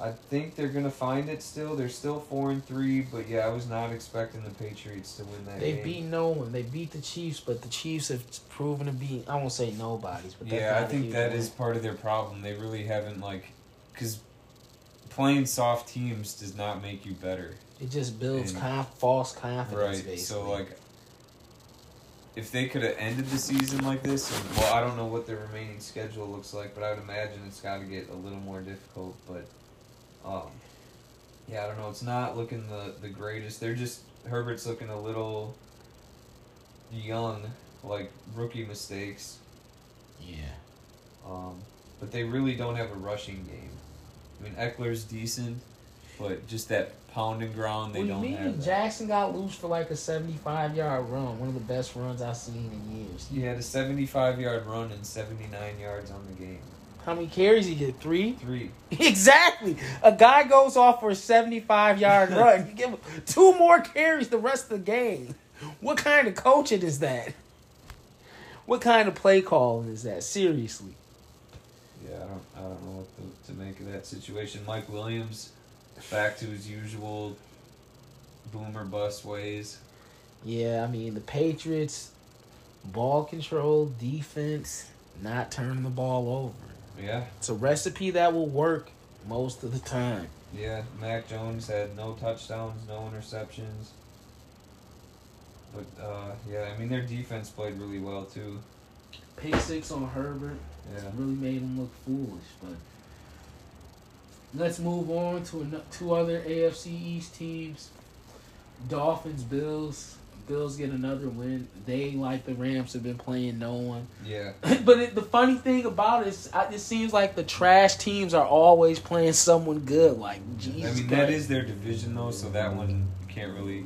B: I think they're gonna find it still. They're still four and three, but yeah, I was not expecting the Patriots to win that
A: They
B: game.
A: beat no one. They beat the Chiefs, but the Chiefs have proven to be. I won't say nobody's, but
B: yeah, I think that
A: win.
B: is part of their problem. They really haven't like, cause playing soft teams does not make you better,
A: It just builds
B: and-
A: conf- false confidence.
B: right?
A: Basically.
B: So like, if they could have ended the season like this, and well, I don't know what their remaining schedule looks like, but I would imagine it's got to get a little more difficult. But, um, yeah, I don't know. It's not looking the the greatest. They're just Herbert's looking a little young, like rookie mistakes.
A: yeah.
B: Um, but they really don't have a rushing game. I mean, Ekeler's decent, but just that pound and ground they
A: What do you
B: don't
A: mean?
B: have.
A: Jackson got loose for like a seventy-five yard run, one of the best runs I've seen in years.
B: He had a 75 yard run and 79 yards on the game.
A: How many carries he get? Three.
B: Three.
A: Exactly. A guy goes off for a seventy-five yard run. You give him two more carries the rest of the game. What kind of coaching is that? What kind of play calling is that? Seriously.
B: Yeah, I don't, I don't know what to, to make of that situation. Mike Williams, back to his usual boomer bust ways.
A: Yeah, I mean the Patriots, ball control, defense, not turning the ball over.
B: Yeah,
A: It's a recipe that will work most of the time.
B: yeah. Mac Jones had no touchdowns, no interceptions. But uh, yeah, I mean their defense played really well too.
A: Pick six on Herbert
B: Yeah.
A: really made him look foolish. But let's move on to ano- two other AFC East teams: Dolphins, Bills. Bills get another win. They, like the Rams, have been playing no one.
B: Yeah.
A: but it, the funny thing about it is, I, it seems like the trash teams are always playing someone good. Like Jesus,
B: I mean, that is their division though, so that one you can't really.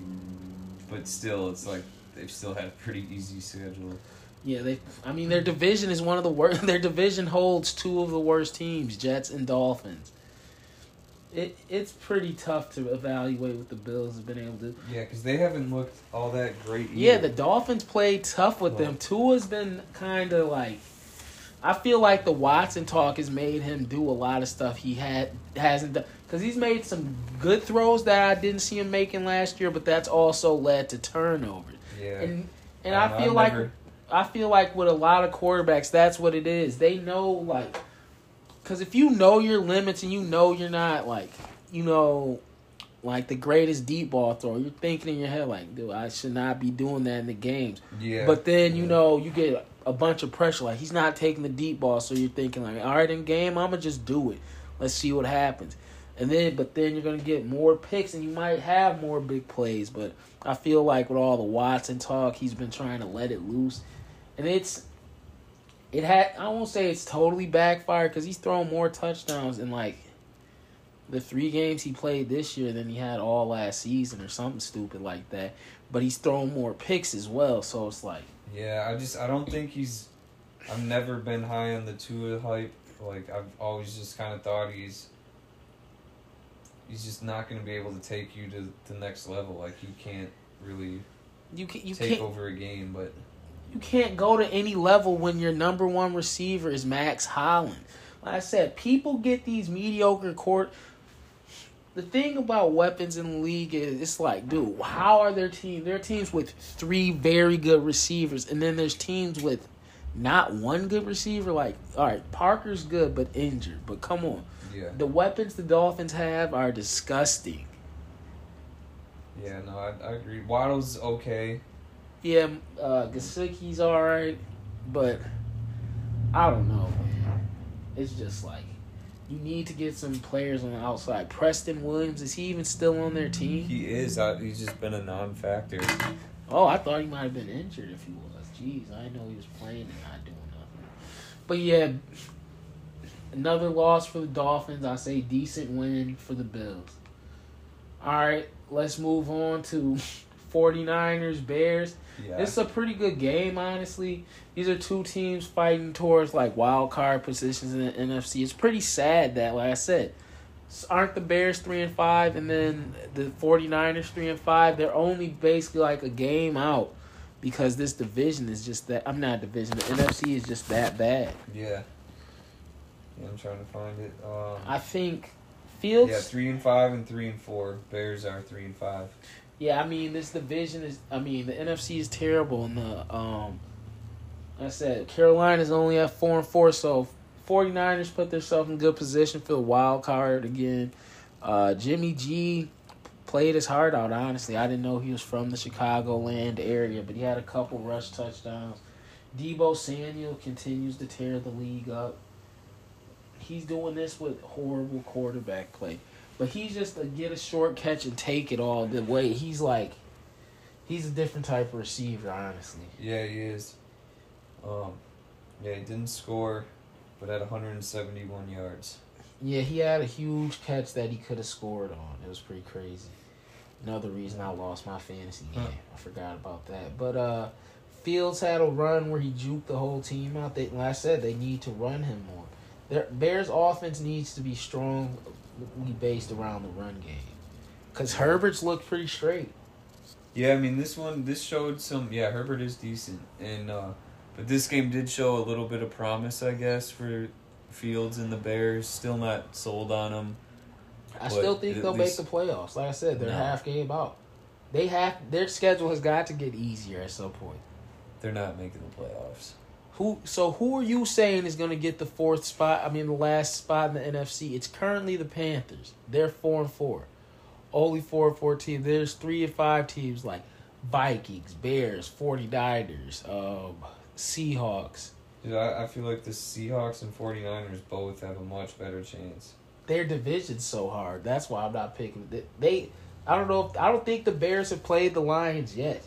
B: But still, it's like they've still had a pretty easy schedule.
A: Yeah, they. I mean, their division is one of the worst. Their division holds two of the worst teams, Jets and Dolphins. It it's pretty tough to evaluate what the Bills have been able to. do.
B: Yeah, because they haven't looked all that great.
A: Yeah, the Dolphins played tough with them. Tua's been kind of like. I feel like the Watson talk has made him do a lot of stuff he had hasn't done because he's made some good throws that I didn't see him making last year, but that's also led to turnovers.
B: yeah.
A: And and
B: I
A: I, feel like I feel like with a lot of quarterbacks, that's what it is. They know like, because if you know your limits and you know you're not like, you know, like the greatest deep ball thrower, you're thinking in your head like, dude, I should not be doing that in the games.
B: yeah.
A: But then you
B: yeah.
A: know you get a bunch of pressure. Like he's not taking the deep ball, so you're thinking like, all right, in game, I'm gonna just do it. Let's see what happens. And then, but then you're gonna get more picks, and you might have more big plays. But I feel like with all the Watson talk, he's been trying to let it loose, and it's it had. I won't say it's totally backfired because he's thrown more touchdowns in like the three games he played this year than he had all last season, or something stupid like that. But he's thrown more picks as well, so it's like.
B: Yeah, I just I don't think he's. I've never been high on the Tua hype. Like I've always just kind of thought he's. He's just not going to be able to take you to the next level. Like he can't really
A: You can you
B: take over a game. But
A: You can't go to any level when your number one receiver is Mack Hollins. Like I said, people get these mediocre court. The thing about weapons in the league is it's like, dude, how are their teams? There are teams with three very good receivers, and then there's teams with not one good receiver. Like, all right, Parker's good but injured. But come on,
B: Yeah.
A: the weapons the Dolphins have are disgusting.
B: Yeah, no, I, I agree. Waddle's okay.
A: Yeah, uh, Gesicki's all right, but I don't know, man. It's just like you need to get some players on the outside. Preston Williams is he even still on their team?
B: He is. I, he's just been a non-factor.
A: Oh, I thought he might have been injured if he was. Jeez, I know he was playing and not doing nothing. But yeah, another loss for the Dolphins. I say decent win for the Bills. All right, let's move on to 49ers Bears.
B: Yeah.
A: It's a pretty good game, honestly. These are two teams fighting towards like wild card positions in the NFC. It's pretty sad that, like I said, aren't the Bears three and five and then the 49ers three and five? They're only basically like a game out because this division is just that. I'm not division. The NFC is just that bad.
B: yeah. Yeah, I'm trying to find it. Um,
A: I think Fields.
B: yeah, three and five and three and four. Bears are three and five.
A: Yeah, I mean this division is. I mean the NFC is terrible, and the um, I said Carolina's only at four and four, so 49ers put themselves in good position for the wild card again. Uh, Jimmy G played his heart out. Honestly, I didn't know he was from the Chicagoland area, but he had a couple rush touchdowns. Deebo Samuel continues to tear the league up. He's doing this with horrible quarterback play. But he's just a get a short catch and take it all the way. He's like, he's a different type of receiver, honestly.
B: Yeah, he is. Um, yeah, he didn't score, but had 171 yards.
A: Yeah, he had a huge catch that he could have scored on. It was pretty crazy. Another reason I lost my fantasy game.
B: Huh.
A: I forgot about that. But uh Fields had a run where he juked the whole team out. They, like I said, they need to run him more. Their Bears offense needs to be strongly based around the run game. Cause Herbert's looked pretty straight.
B: Yeah, I mean this one this showed some yeah, Herbert is decent and uh but this game did show a little bit of promise, I guess, for Fields and the Bears. Still not sold on them.
A: I still think they'll
B: least-
A: make the playoffs. Like I said, they're
B: No.
A: half game out. They have their schedule has got to get easier at some point.
B: They're not making the playoffs.
A: Who? So who are you saying is going to get the fourth spot? I mean, the last spot in the NFC. It's currently the Panthers. They're four and four. Only four and four teams. There's three and five teams like Vikings, Bears, 49ers, um, Seahawks.
B: Dude, I, I feel like the Seahawks and 49ers both have a much better chance.
A: Their division's so hard. That's why I'm not picking. They, they I don't know. If, I don't think the Bears have played the Lions yet.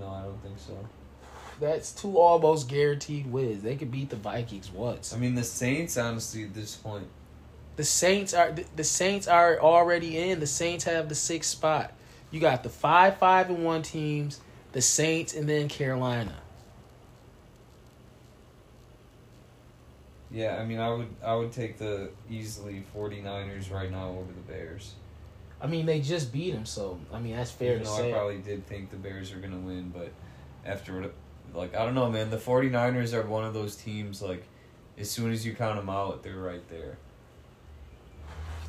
B: No, I don't think so.
A: That's two almost guaranteed wins. They could beat the Vikings once.
B: I mean, the Saints, honestly, at this point,
A: The Saints are the, Saints are already in. The Saints have the sixth spot. You got the five, five, and one teams, the Saints, and then Carolina.
B: yeah, I mean, I would I would take the easily 49ers right now over the Bears.
A: I mean, they just beat them, so I mean that's fair
B: Even
A: to say.
B: I probably did think the Bears are going to win, but after like, I don't know, man. The 49ers are one of those teams, like, as soon as you count them out, they're right there.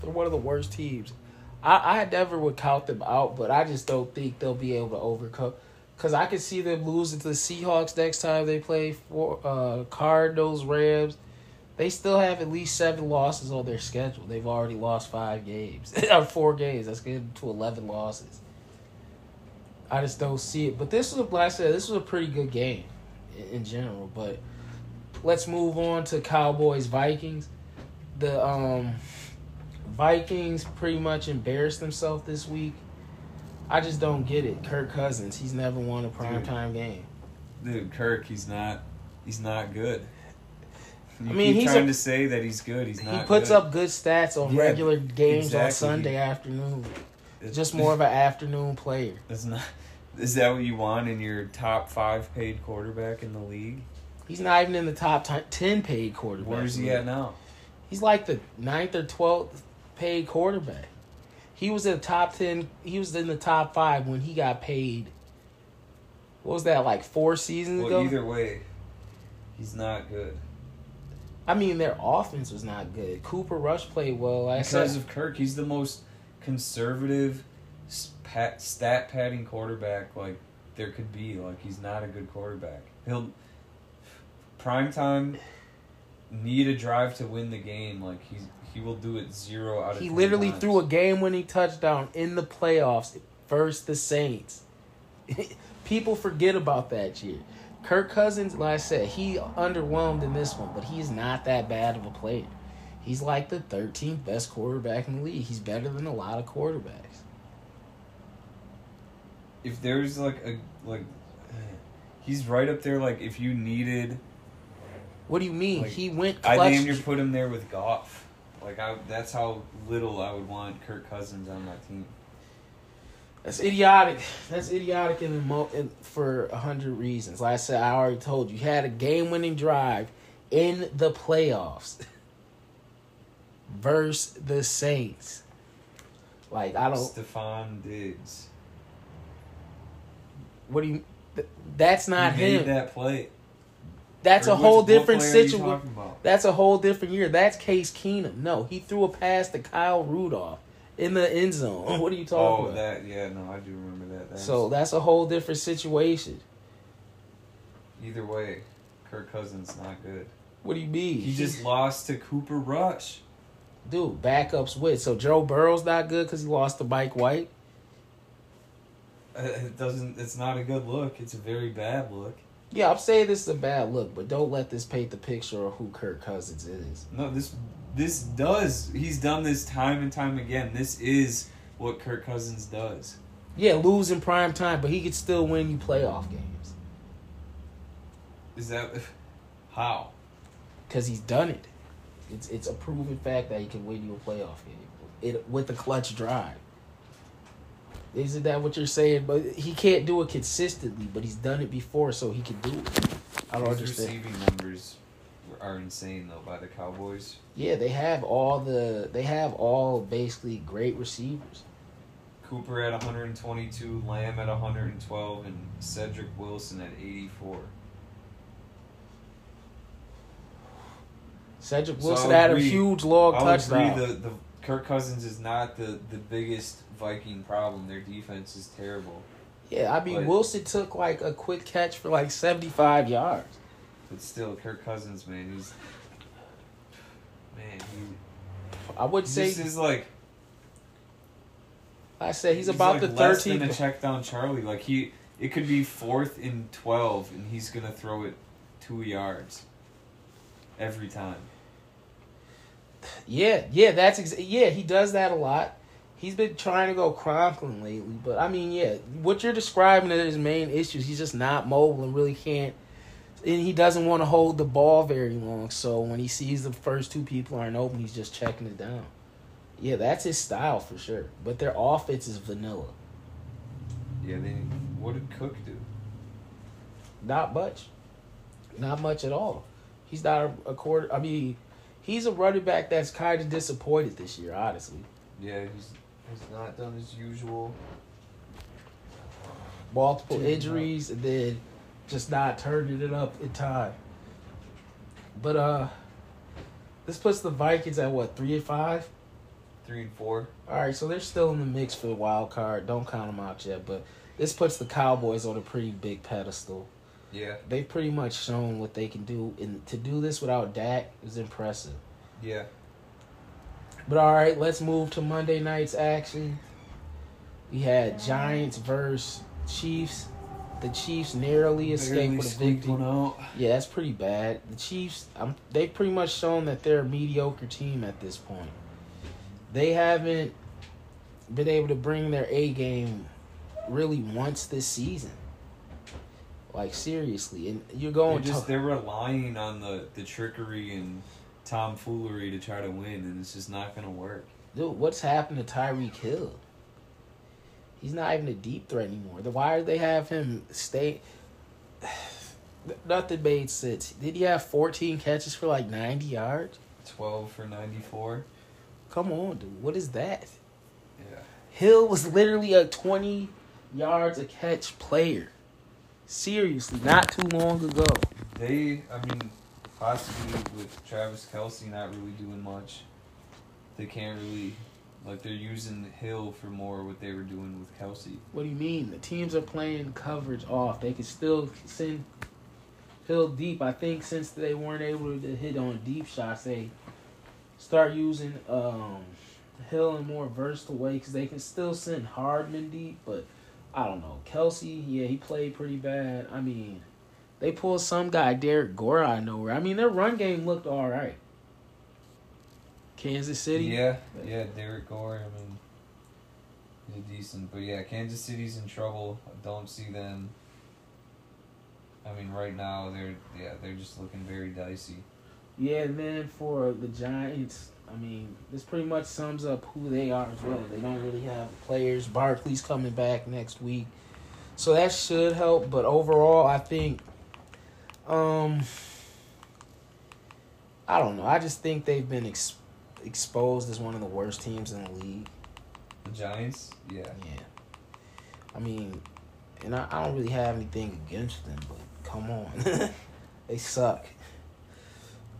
A: They're one of the worst teams. I, I never would count them out, but I just don't think they'll be able to overcome. Because I could see them losing to the Seahawks next time they play for uh, Cardinals, Rams. They still have at least seven losses on their schedule. They've already lost five games, or four games. That's getting to eleven losses. I just don't see it. But this was, like I said, this was a pretty good game in, in general. But let's move on to Cowboys Vikings. The um, Vikings pretty much embarrassed themselves this week. I just don't get it. Kirk Cousins, he's never won a primetime game.
B: Dude, Kirk, he's not, he's not good. You
A: I mean,
B: keep
A: he's
B: trying
A: a-
B: to say that he's good. He's not.
A: he puts
B: good.
A: up good stats on
B: Yeah,
A: regular games on. Sunday afternoon.
B: It's
A: Just more of an afternoon player.
B: That's not. Is that what you want in your top five paid quarterback in the league?
A: He's not even in the top t- ten paid quarterbacks.
B: Where's he at now?
A: He's like the ninth or twelfth paid quarterback. He was in the top ten. He was in the top five when he got paid. What was that like four seasons
B: Well,
A: ago?
B: either way, he's not good
A: I mean, their offense was not good. Cooper Rush played well. Like I
B: because
A: said,
B: of Kirk. He's the most conservative, spat, stat padding quarterback like there could be. Like he's not a good quarterback. He'll prime time need a drive to win the game. Like he's he will do it zero out of.
A: he
B: 10
A: literally
B: times.
A: threw a game-winning touchdown in the playoffs versus the Saints. People forget about that year. Kirk Cousins, like I said, he underwhelmed in this one, but he's not that bad of a player. He's like the 13th best quarterback in the league. He's better than a lot of quarterbacks.
B: if there's like a like he's right up there like if you needed
A: What do you mean?
B: Like,
A: he went
B: I
A: clutch.
B: damn near put him there with Goff. Like I that's how little I would want Kirk Cousins on my team.
A: That's idiotic. That's idiotic in, the mo- in for a hundred reasons. Like I said, I already told you, you had a game-winning drive in the playoffs versus the Saints. Like I don't.
B: Stefon Diggs.
A: What do you? th- That's not
B: he
A: him.
B: that play.
A: That's
B: Or
A: a whole different
B: player are you
A: situation. That's a whole different year. That's Case Keenum. No, he threw a pass to Kyle Rudolph in the end zone. What are you talking
B: Oh,
A: about?
B: that yeah, no, I do remember that. That's,
A: So that's a whole different situation.
B: either way, Kirk Cousins not good.
A: What do you mean?
B: He just lost to Cooper Rush.
A: dude backups with. So Joe Burrow's not good because he lost to Mike White.
B: Uh, It doesn't. It's not a good look. It's a very bad look.
A: Yeah, I'm saying this is a bad look, but don't let this paint the picture of who Kirk Cousins is.
B: No, this this does. He's done this time and time again. This is what Kirk Cousins does.
A: Yeah, lose in prime time, but he could still win you playoff games
B: Is that how?
A: because he's done it. It's it's a proven fact that he can win you a playoff game it with a clutch drive. Isn't that what you're saying? But he can't do it consistently, but he's done it before, so he can do it. I don't
B: His
A: understand.
B: receiving numbers are insane though by the Cowboys.
A: Yeah, they have all the they have all basically great receivers.
B: Cooper at 122, Lamb at 112, and Cedric Wilson at 84.
A: Cedric Wilson
B: I'll
A: had a huge long
B: I'll
A: touchdown.
B: agree. The the Kirk Cousins is not the the biggest Viking problem. Their defense is terrible.
A: yeah, I mean
B: but-
A: Wilson took like a quick catch for like seventy five yards.
B: But still, Kirk Cousins, man, he's
A: I would say
B: this is like
A: I said he's, about
B: like
A: the
B: less than a
A: thirteenth.
B: check down Charlie. Like he, it could be fourth and twelve, and he's gonna throw it two yards every time.
A: Yeah, yeah, that's ex- yeah. He does that a lot. He's been trying to go Conklin lately, but I mean, yeah, what you're describing as his main issues, he's just not mobile and really can't. And he doesn't want to hold the ball very long. So when he sees the first two people aren't open, he's just checking it down. Yeah, that's his style for sure. But their offense is vanilla.
B: Yeah, they. What did Cook do?
A: Not much. Not much at all. He's not a, a quarter. I mean, he's a running back that's kind of disappointed this year, honestly.
B: Yeah, he's he's not done his usual.
A: multiple
B: Dude, no.
A: injuries and then just not turning it up in time. But uh this puts the Vikings at what, three and five?
B: Three and four.
A: Alright, so they're still in the mix for the wild card. Don't count them out yet, but this puts the Cowboys on a pretty big pedestal.
B: Yeah,
A: They've pretty much shown what they can do, and to do this without Dak is impressive.
B: yeah.
A: But all right, let's move to Monday night's action. We had Giants versus Chiefs. The Chiefs narrowly escaped with a victory. Yeah, that's pretty bad. The Chiefs, um, they've pretty much shown that they're a mediocre team at this point. They haven't been able to bring their A game really once this season. Like seriously, and you're
B: They're
A: going
B: just
A: to
B: they're relying on the the trickery and tomfoolery to try to win, and it's just not gonna work.
A: dude. What's happened to Tyreek Hill? He's not even a deep threat anymore. Then why do they have him stay? Nothing made sense. Did he have 14 catches for like 90 yards?
B: Twelve for ninety four.
A: Come on, dude. What is that?
B: Yeah.
A: Hill was literally a 20 yards a catch player. Seriously, not too long ago.
B: They, I mean, possibly with Travis Kelce not really doing much, they can't really, like, they're using Hill for more what they were doing with Kelce.
A: What do you mean? The teams are playing coverage off. They can still send Hill deep. I think since they weren't able to hit on deep shots, they start using um, Hill in more versatile way because they can still send Hardman deep, but I don't know. Kelce, yeah, he played pretty bad. I mean, they pulled some guy, Derrick Gore, out of nowhere. I mean, their run game looked all right. Kansas City.
B: Yeah, yeah, Derrick Gore, I mean, he's decent. But yeah, Kansas City's in trouble. I don't see them. I mean, right now, they're, yeah, they're just looking very dicey.
A: Yeah, and then for the Giants, I mean, this pretty much sums up who they are as well. They don't really have players. Barkley's coming back next week. So that should help, but overall I think um I don't know. I just think they've been ex- exposed as one of the worst teams in the league.
B: The Giants, yeah.
A: Yeah. I mean, and I, I don't really have anything against them, but come on. they suck.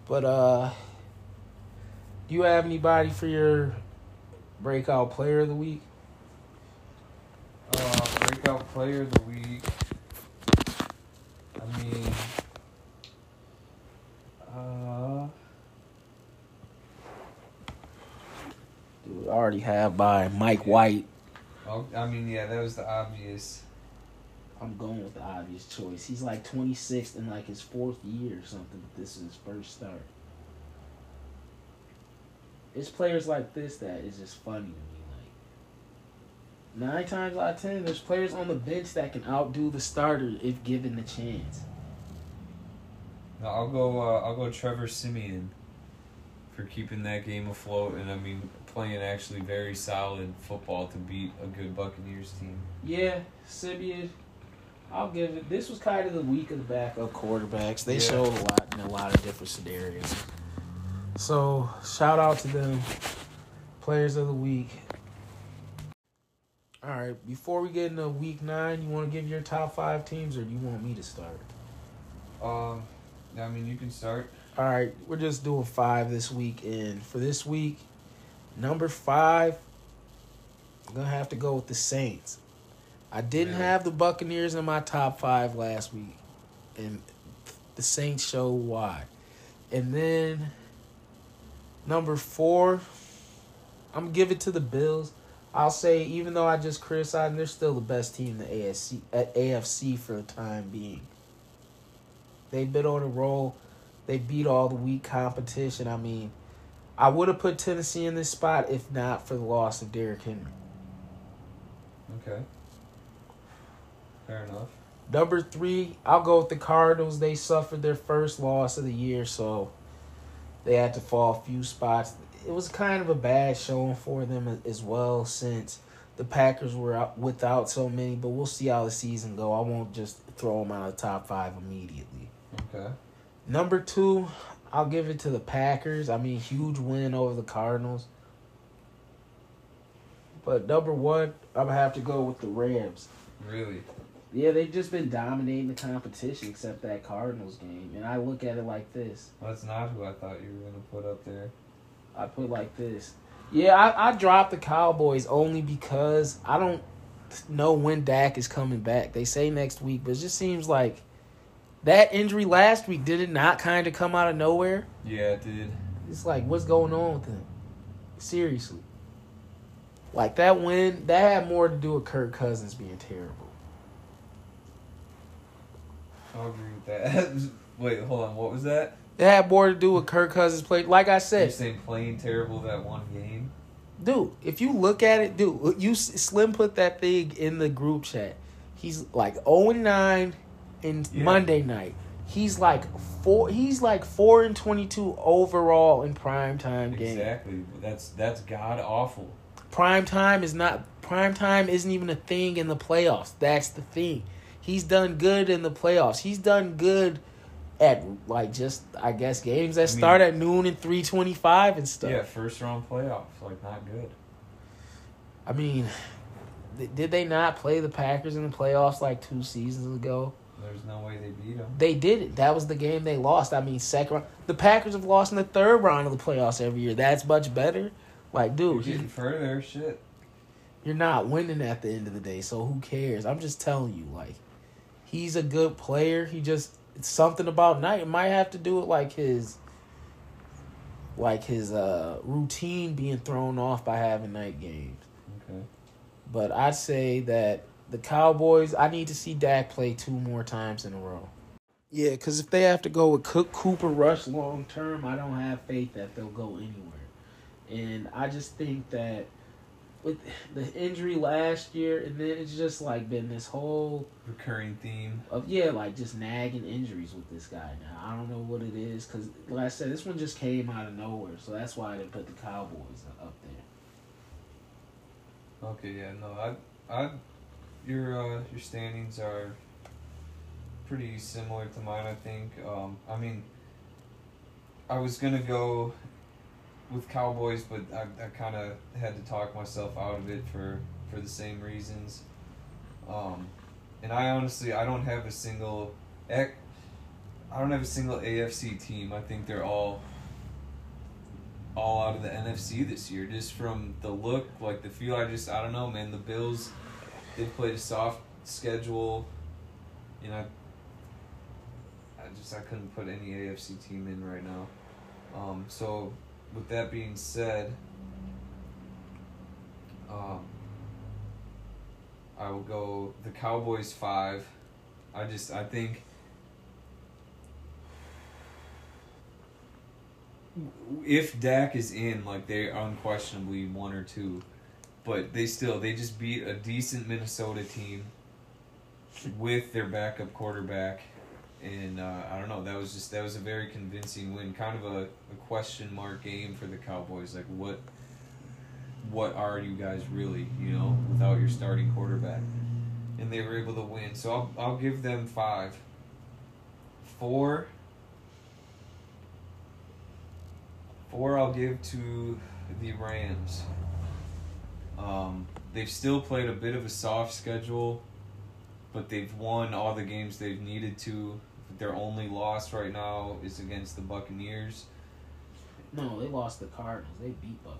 A: But uh do you have anybody for your breakout player of the week?
B: Uh, breakout player of the week. I mean, uh,
A: Dude, I already have by Mike White.
B: oh, I mean, yeah, that was the obvious.
A: I'm going with the obvious choice. He's like 26 in like his fourth year or something, but this is his first start. It's players like this that is just funny to me. Like nine times out of ten, there's players on the bench that can outdo the starter if given the chance.
B: No, I'll go. Uh, I'll go. Trevor Siemian for keeping that game afloat, and I mean, playing actually very solid football to beat a good Buccaneers team.
A: Yeah, Siemian. I'll give it. This was kind of the week of the backup quarterbacks. They
B: Yeah.
A: showed a lot in a lot of different scenarios. So shout out to them, players of the week. All right, before we get into week nine, you want to give your top five teams, or do you want me to start?
B: Um, I mean, you can start.
A: All right, we're just doing five this week, and for this week, number five, I'm gonna have to go with the Saints. I didn't
B: Really?
A: have the Buccaneers in my top five last week, and the Saints show why. And then number four, I'm gonna give it to the Bills. I'll say even though I just criticized them, they're still the best team in the AFC at AFC for the time being. They've been on a roll. They beat all the weak competition. I mean, I would have put Tennessee in this spot if not for the loss of Derrick Henry.
B: Okay. Fair enough.
A: Number three, I'll go with the Cardinals. They suffered their first loss of the year, so they had to fall a few spots. It was kind of a bad showing for them as well, since the Packers were out without so many. But we'll see how the season go. I won't just throw them out of the top five immediately.
B: Okay.
A: Number two, I'll give it to the Packers. I mean, huge win over the Cardinals. But number one, I'm gonna have to go with the Rams.
B: Really.
A: Yeah, they've just been dominating the competition except that Cardinals game. And I look at it like this.
B: Well, that's not who I thought you were gonna put up there.
A: I put like this. Yeah, I, I dropped the Cowboys only because I don't know when Dak is coming back. They say next week, but it just seems like that injury last week did it not kind of come out of nowhere?
B: Yeah, it did.
A: It's like what's going on with him? Seriously. Like that win, that had more to do with Kirk Cousins being terrible.
B: I'll agree with that. Wait, hold on. What was that?
A: It had more to do with Kirk Cousins play. Like I said, You're
B: saying playing terrible that one game?
A: dude, if you look at it, dude, you Slim put that thing in the group chat. He's like 0 and 9 in
B: Yeah.
A: Monday night. He's like four. He's like four and twenty two overall in prime time game.
B: Exactly. That's that's god awful.
A: Prime time is not prime time. Isn't even a thing in the playoffs. That's the thing. He's done good in the playoffs. He's done good at like just I guess games that
B: I mean-
A: start at noon and three twenty five and stuff.
B: Yeah, first round playoffs, like not good.
A: I mean, th- did they not play the Packers in the playoffs like two seasons ago?
B: There's no way they beat them.
A: They did it. That was the game they lost. I mean, second round. The Packers have lost in the third round of the playoffs every year. That's much better. Like,
B: You're
A: dude,
B: getting
A: you-
B: further, shit.
A: you're not winning at the end of the day. So who cares? I'm just telling you, like, he's a good player. He just it's something about night. It might have to do with like his, like his uh routine being thrown off by having night games.
B: Okay.
A: But I'd say that the Cowboys, I need to see Dak play two more times in a row. Yeah, because if they have to go with Cook, Cooper Rush long term, I don't have faith that they'll go anywhere. And I just think that with the injury last year, and then it's just like been this whole
B: Recurring theme.
A: of yeah, like just nagging injuries with this guy now. I don't know what it is because, like I said, this one just came out of nowhere, so that's why they put the Cowboys up there.
B: Okay, yeah, no, I, I, your uh, your standings are pretty similar to mine. I think. Um, I mean, I was gonna go with Cowboys, but I, I kind of had to talk myself out of it for for the same reasons. Um, and I honestly, I don't have a single, ec- I don't have a single AFC team. I think they're all all out of the NFC this year, just from the look, like the feel. I just, I don't know, man. The Bills, they played a soft schedule. You know, I just I couldn't put any AFC team in right now. Um, so, with that being said, um, I will go the Cowboys five. I just I think if Dak is in, like they're unquestionably one or two, but they still they just beat a decent Minnesota team with their backup quarterback, and uh, I don't know that was just that was a very convincing win. Kind of a, a question mark game for the Cowboys. Like what what are you guys really? You know, without your starting quarterback, and they were able to win. So I'll I'll give them five. Four. Four I'll give to the Rams. Um, they've still played a bit of a soft schedule, but they've won all the games they've needed to. Their only loss right now is against the Buccaneers.
A: No, they lost the Cardinals. They beat Buccaneers.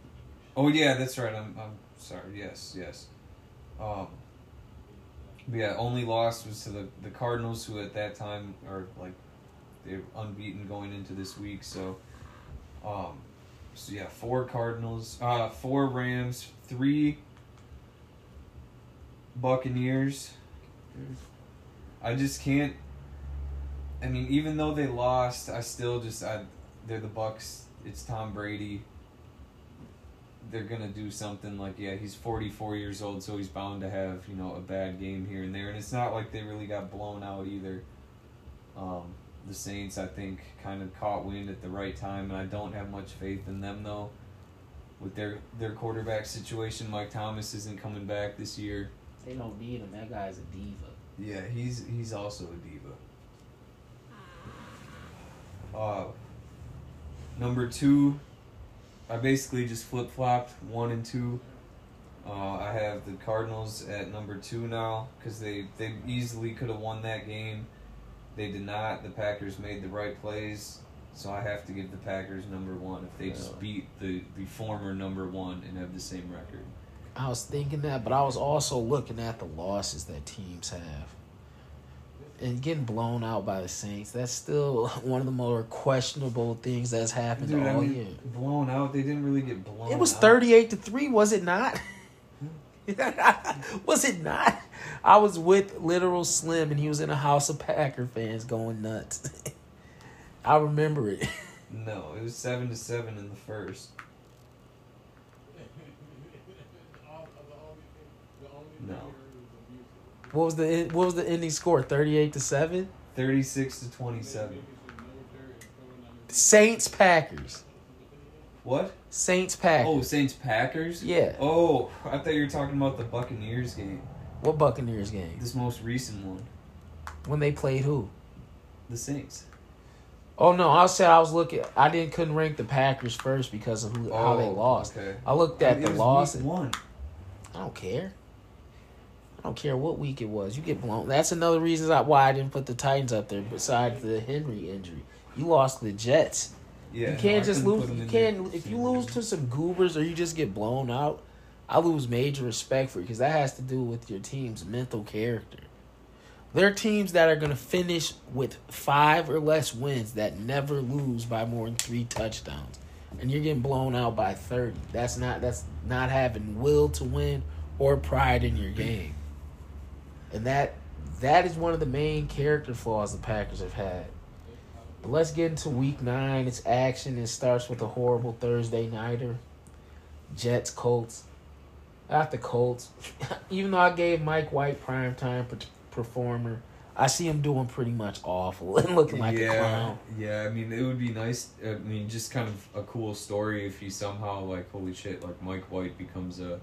B: Oh yeah, that's right. I'm I'm sorry. Yes, yes. Um. yeah, only loss was to the the Cardinals, who at that time are like they're unbeaten going into this week. So, um, so yeah, four Cardinals, uh, four Rams, three Buccaneers. I just can't. I mean, even though they lost, I still just I they're the Bucks. It's Tom Brady. They're gonna do something like yeah, he's forty four years old, so he's bound to have you know a bad game here and there, and it's not like they really got blown out either. Um, the Saints, I think, kind of caught wind at the right time, and I don't have much faith in them though. With their their quarterback situation, Mike Thomas isn't coming back this year.
A: They don't need him. That guy's a diva.
B: Yeah, he's he's also a diva. Uh, number two, I basically just flip flopped one and two. Uh, I have the Cardinals at number two now because they they easily could have won that game. They did not. The Packers made the right plays, so I have to give the Packers number one if they just beat the the former number one and have the same record.
A: I was thinking that, but I was also looking at the losses that teams have. And getting blown out by the Saints, that's still one of the more questionable things that's happened
B: Dude, I
A: all
B: mean,
A: year.
B: blown out. They didn't really get blown.
A: It was
B: out.
A: 38 to 3, was it not? was it not? I was with literal Slim and he was in a house of Packer fans going nuts. I remember it.
B: No, it was seven to seven in the first. No.
A: What was the what was the ending score? 38 to 7?
B: Thirty-six to twenty-seven.
A: Saints Packers.
B: What?
A: Saints Packers.
B: Oh, Saints Packers.
A: Yeah.
B: Oh, I thought you were talking about the Buccaneers game.
A: What Buccaneers game?
B: This most recent one.
A: When they played who?
B: The Saints.
A: Oh no, I said I was looking. I didn't couldn't rank the Packers first because of who how they
B: Oh,
A: lost.
B: Okay.
A: I looked at
B: It
A: the loss.
B: one.
A: I don't care. I don't care what week it was. You get blown. That's another reason why I didn't put the Titans up there. Besides the Henry injury, you lost the Jets.
B: Yeah,
A: you can't
B: no,
A: just lose. You can't
B: there.
A: if you lose to some goobers or you just get blown out. I lose major respect for you because that has to do with your team's mental character. There are teams that are going to finish with five or less wins that never lose by more than three touchdowns, and you're getting blown out by thirty. That's not that's not having will to win or pride in your game, and that that is one of the main character flaws the Packers have had. Let's get into week nine. It's action. It starts with a horrible Thursday nighter. Jets, Colts. At the Colts, even though I gave Mike White primetime per- performer, I see him doing pretty much awful and looking like
B: yeah,
A: a clown.
B: Yeah, I mean, it would be nice. I mean, just kind of a cool story if he somehow like, holy shit, like Mike White becomes a,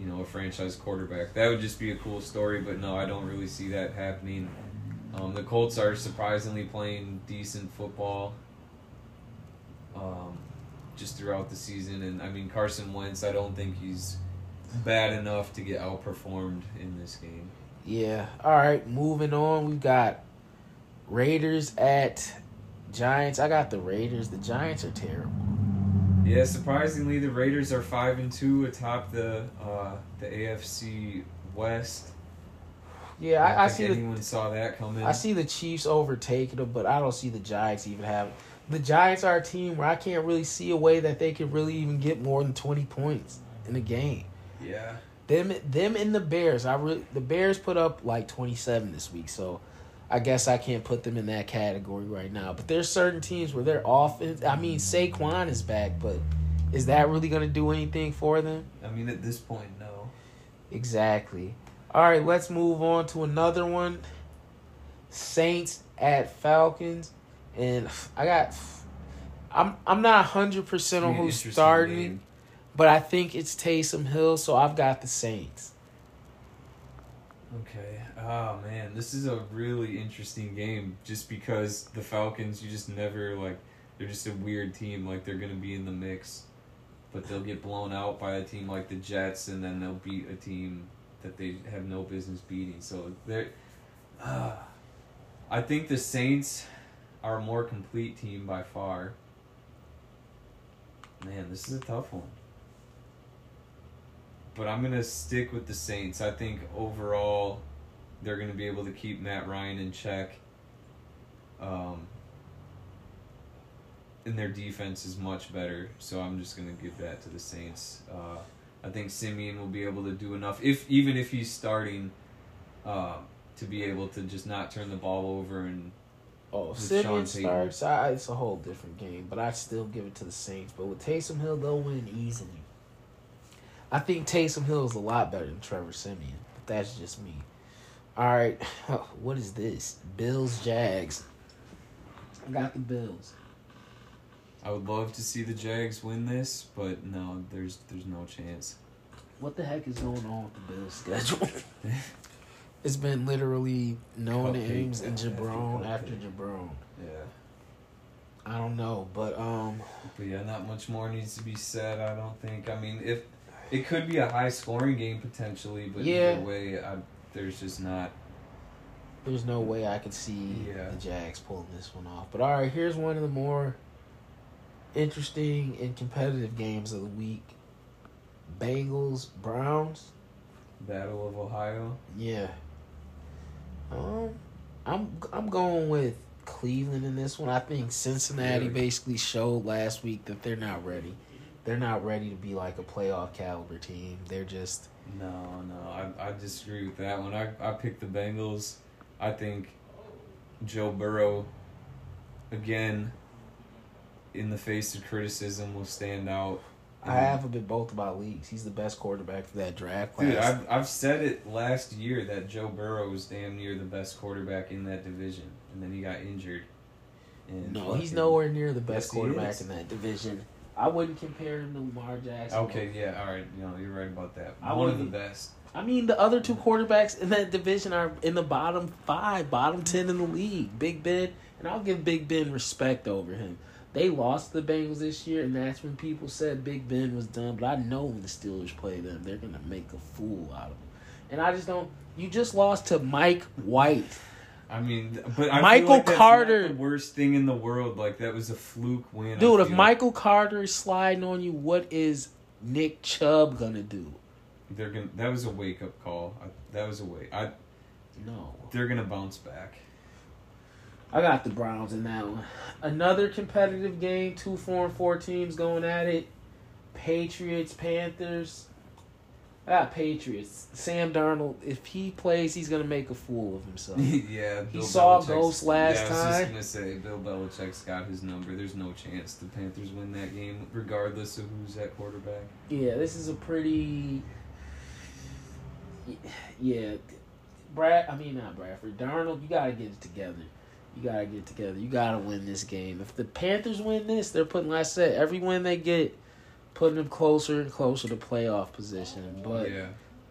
B: you know, a franchise quarterback. That would just be a cool story. But no, I don't really see that happening. Um, the Colts are surprisingly playing decent football. Um, just throughout the season, and I mean Carson Wentz. I don't think he's bad enough to get outperformed in this game.
A: Yeah. All right. Moving on. We've got Raiders at Giants. I got the Raiders. The Giants are terrible.
B: Yeah, surprisingly, the Raiders are five and two atop the uh, the AFC West.
A: Yeah,
B: I,
A: I, I see
B: think
A: the
B: anyone saw that coming.
A: I see the Chiefs overtaking them, but I don't see the Giants even having. The Giants are a team where I can't really see a way that they could really even get more than twenty points in a game.
B: Yeah,
A: Them, them, and the Bears. I really the Bears put up like twenty seven this week, so I guess I can't put them in that category right now. But there's certain teams where their offense. I mean, Saquon is back, but is that really going to do anything for them?
B: I mean at this point, no.
A: Exactly. All right, let's move on to another one. Saints at Falcons, and I got. I'm I'm not hundred percent on who's starting,
B: game.
A: but I think it's Taysom Hill, so I've got the Saints.
B: Okay. Oh man, this is a really interesting game. Just because the Falcons, you just never like. They're just a weird team. Like they're gonna be in the mix, but they'll get blown out by a team like the Jets, and then they'll beat a team that they have no business beating. So they're. Uh, I think the Saints are a more complete team by far. Man, this is a tough one. But I'm gonna stick with the Saints. I think overall, they're gonna be able to keep Matt Ryan in check. Um, and their defense is much better, so I'm just gonna give that to the Saints. Uh, I think Siemian will be able to do enough, if even if he's starting, uh, to be able to just not turn the ball over and
A: Oh,
B: Siemian
A: starts. I, it's a whole different game, but I still give it to the Saints. But with Taysom Hill, they'll win easily. I think Taysom Hill is a lot better than Trevor Siemian, but that's just me. All right, what is this? Bills Jags. I got the Bills.
B: I would love to see the Jags win this, but no, there's there's no chance.
A: What the heck is going on with the Bills schedule? it's been literally no
B: Cupcake
A: names and Jabron
B: cupcake.
A: after Jabron.
B: Yeah.
A: I don't know, but um,
B: But yeah, not much more needs to be said. I don't think. I mean, if it could be a high scoring game potentially, but
A: Yeah.
B: either way, I, there's just not.
A: there's no way I could see
B: Yeah.
A: the Jags pulling this one off. But all right, here's one of the more interesting and competitive games of the week. Bengals Browns.
B: Battle of Ohio.
A: Yeah. Um, I'm I'm going with Cleveland in this one. I think Cincinnati
B: Really?
A: basically showed last week that they're not ready. They're not ready to be like a playoff caliber team. They're just
B: No, no, I I disagree with that one. I I picked the Bengals. I think Joe Burrow, again, in the face of criticism, will stand out.
A: I have a bit both about leagues. He's the best quarterback for that draft class.
B: Dude, I've, I've said it last year that Joe Burrow was damn near the best quarterback in that division, and then he got injured. And
A: no, he's
B: fucking-
A: nowhere near the best
B: Yes,
A: quarterback in that division. I wouldn't compare him to Lamar Jackson.
B: Okay, yeah, all right. You know, you're right about that.
A: I
B: One of the best.
A: I mean, the other two quarterbacks in that division are in the bottom five, bottom ten in the league. Big Ben, and I'll give Big Ben respect over him. They lost the Bengals this year, and that's when people said Big Ben was done. But I know when the Steelers play them, they're gonna make a fool out of them. And I just don't. You just lost to Mike White.
B: I mean, but I
A: Michael
B: like
A: Carter-
B: worst thing in the world. Like that was a fluke win.
A: Dude, if. Michael Carter is sliding on you, what is Nick Chubb gonna do?
B: they're gonna that was a wake up call. I, that was a wake. I
A: No.
B: they're gonna bounce back.
A: I got the Browns in that one. Another competitive game, two four and four teams going at it. Patriots, Panthers. I got Patriots. Sam Darnold, if he plays, he's gonna make a fool of himself.
B: yeah,
A: He saw ghosts last
B: yeah, I was
A: time.
B: just gonna say Bill Belichick's got his number. There's no chance the Panthers win that game, regardless of who's at quarterback.
A: yeah, this is a pretty. Yeah, Brad. I mean not Bradford. Darnold, you gotta get it together. You gotta get together. You gotta win this game. If the Panthers win this, they're putting. Like I said, every win they get, putting them closer and closer to playoff position. But
B: yeah,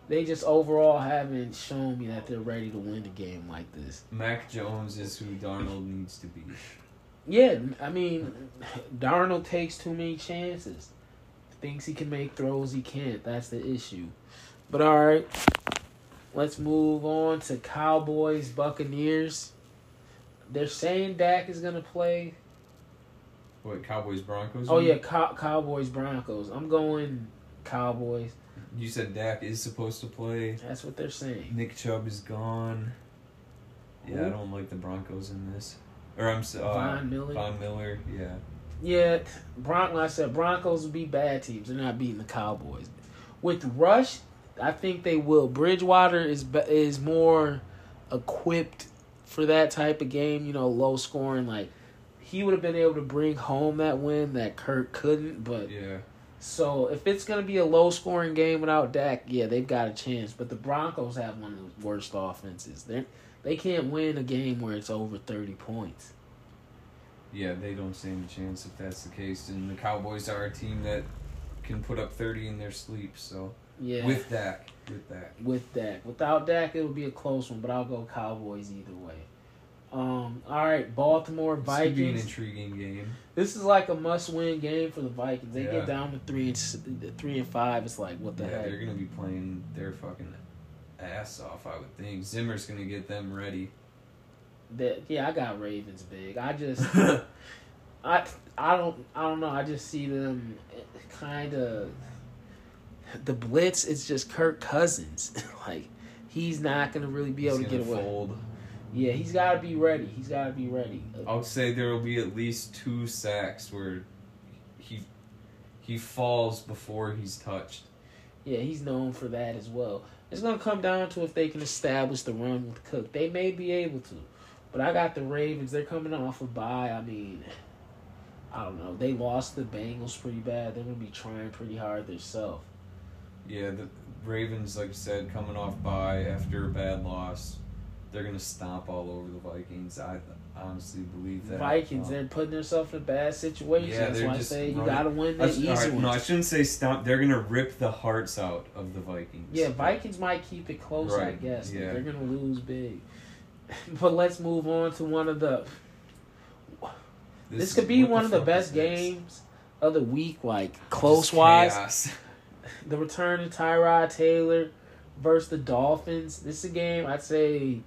A: they just overall haven't shown me that they're ready to win a game like this.
B: Mac Jones is who Darnold needs to be.
A: Yeah, I mean, Darnold takes too many chances. Thinks he can make throws, he can't. That's the issue. But all right, let's move on to Cowboys Buccaneers. They're saying Dak is gonna play.
B: What Cowboys Broncos?
A: Oh yeah, Cow- Cowboys Broncos. I'm going Cowboys.
B: You said Dak is supposed to play.
A: That's what they're saying.
B: Nick Chubb is gone. Yeah, I don't like the Broncos in this. Or I'm so uh,
A: Von Miller.
B: Von Miller. Yeah,
A: Yeah, Bron- like I said, Broncos will be bad teams. They're not beating the Cowboys. With Rush, I think they will. Bridgewater is is more equipped for that type of game. You know, low scoring. Like he would have been able to bring home that win that Kirk couldn't. But
B: yeah.
A: so if it's gonna be a low scoring game without Dak, yeah, they've got a chance. But the Broncos have one of the worst offenses. They they can't win a game where it's over thirty points.
B: Yeah, they don't stand a chance if that's the case. And the Cowboys are a team that can put up 30 in their sleep. So
A: Yeah,
B: with Dak, with Dak.
A: with Dak. Without Dak, it would be a close one, but I'll go Cowboys either way. Um, all right, Baltimore Vikings.
B: This could be an intriguing game.
A: This is like a must-win game for the Vikings. They
B: Yeah.
A: get down to three and three and five. It's like what the
B: yeah,
A: heck?
B: they're gonna be playing their fucking ass off. I would think Zimmer's gonna get them ready.
A: That yeah, I got Ravens big. I just I I don't I don't know. I just see them kind of the blitz. is just Kirk Cousins. like he's not gonna really be able to get away.
B: fold.
A: Yeah, he's got to be ready. He's got to be ready.
B: I'll say there will be at least two sacks where he he falls before he's touched.
A: Yeah, he's known for that as well. It's gonna come down to if they can establish the run with Cook. They may be able to, but I got the Ravens. They're coming off a bye. I mean, I don't know. They lost the Bengals pretty bad. They're gonna be trying pretty hard themselves.
B: Yeah, the Ravens, like I said, coming off by after a bad loss, they're gonna stomp all over the Vikings. I honestly believe that.
A: Vikings,
B: Um,
A: they're putting themselves in a bad situation.
B: Yeah,
A: That's why I say you gotta win the easy
B: right, no, I shouldn't say stomp. They're gonna rip the hearts out of the Vikings.
A: Yeah, Vikings might keep it close, I guess. but
B: yeah.
A: They're gonna lose big. but let's move on to one of the This, could be one of the best games of the week, like close wise. The return of Tyrod Taylor versus the Dolphins. This is a game I'd say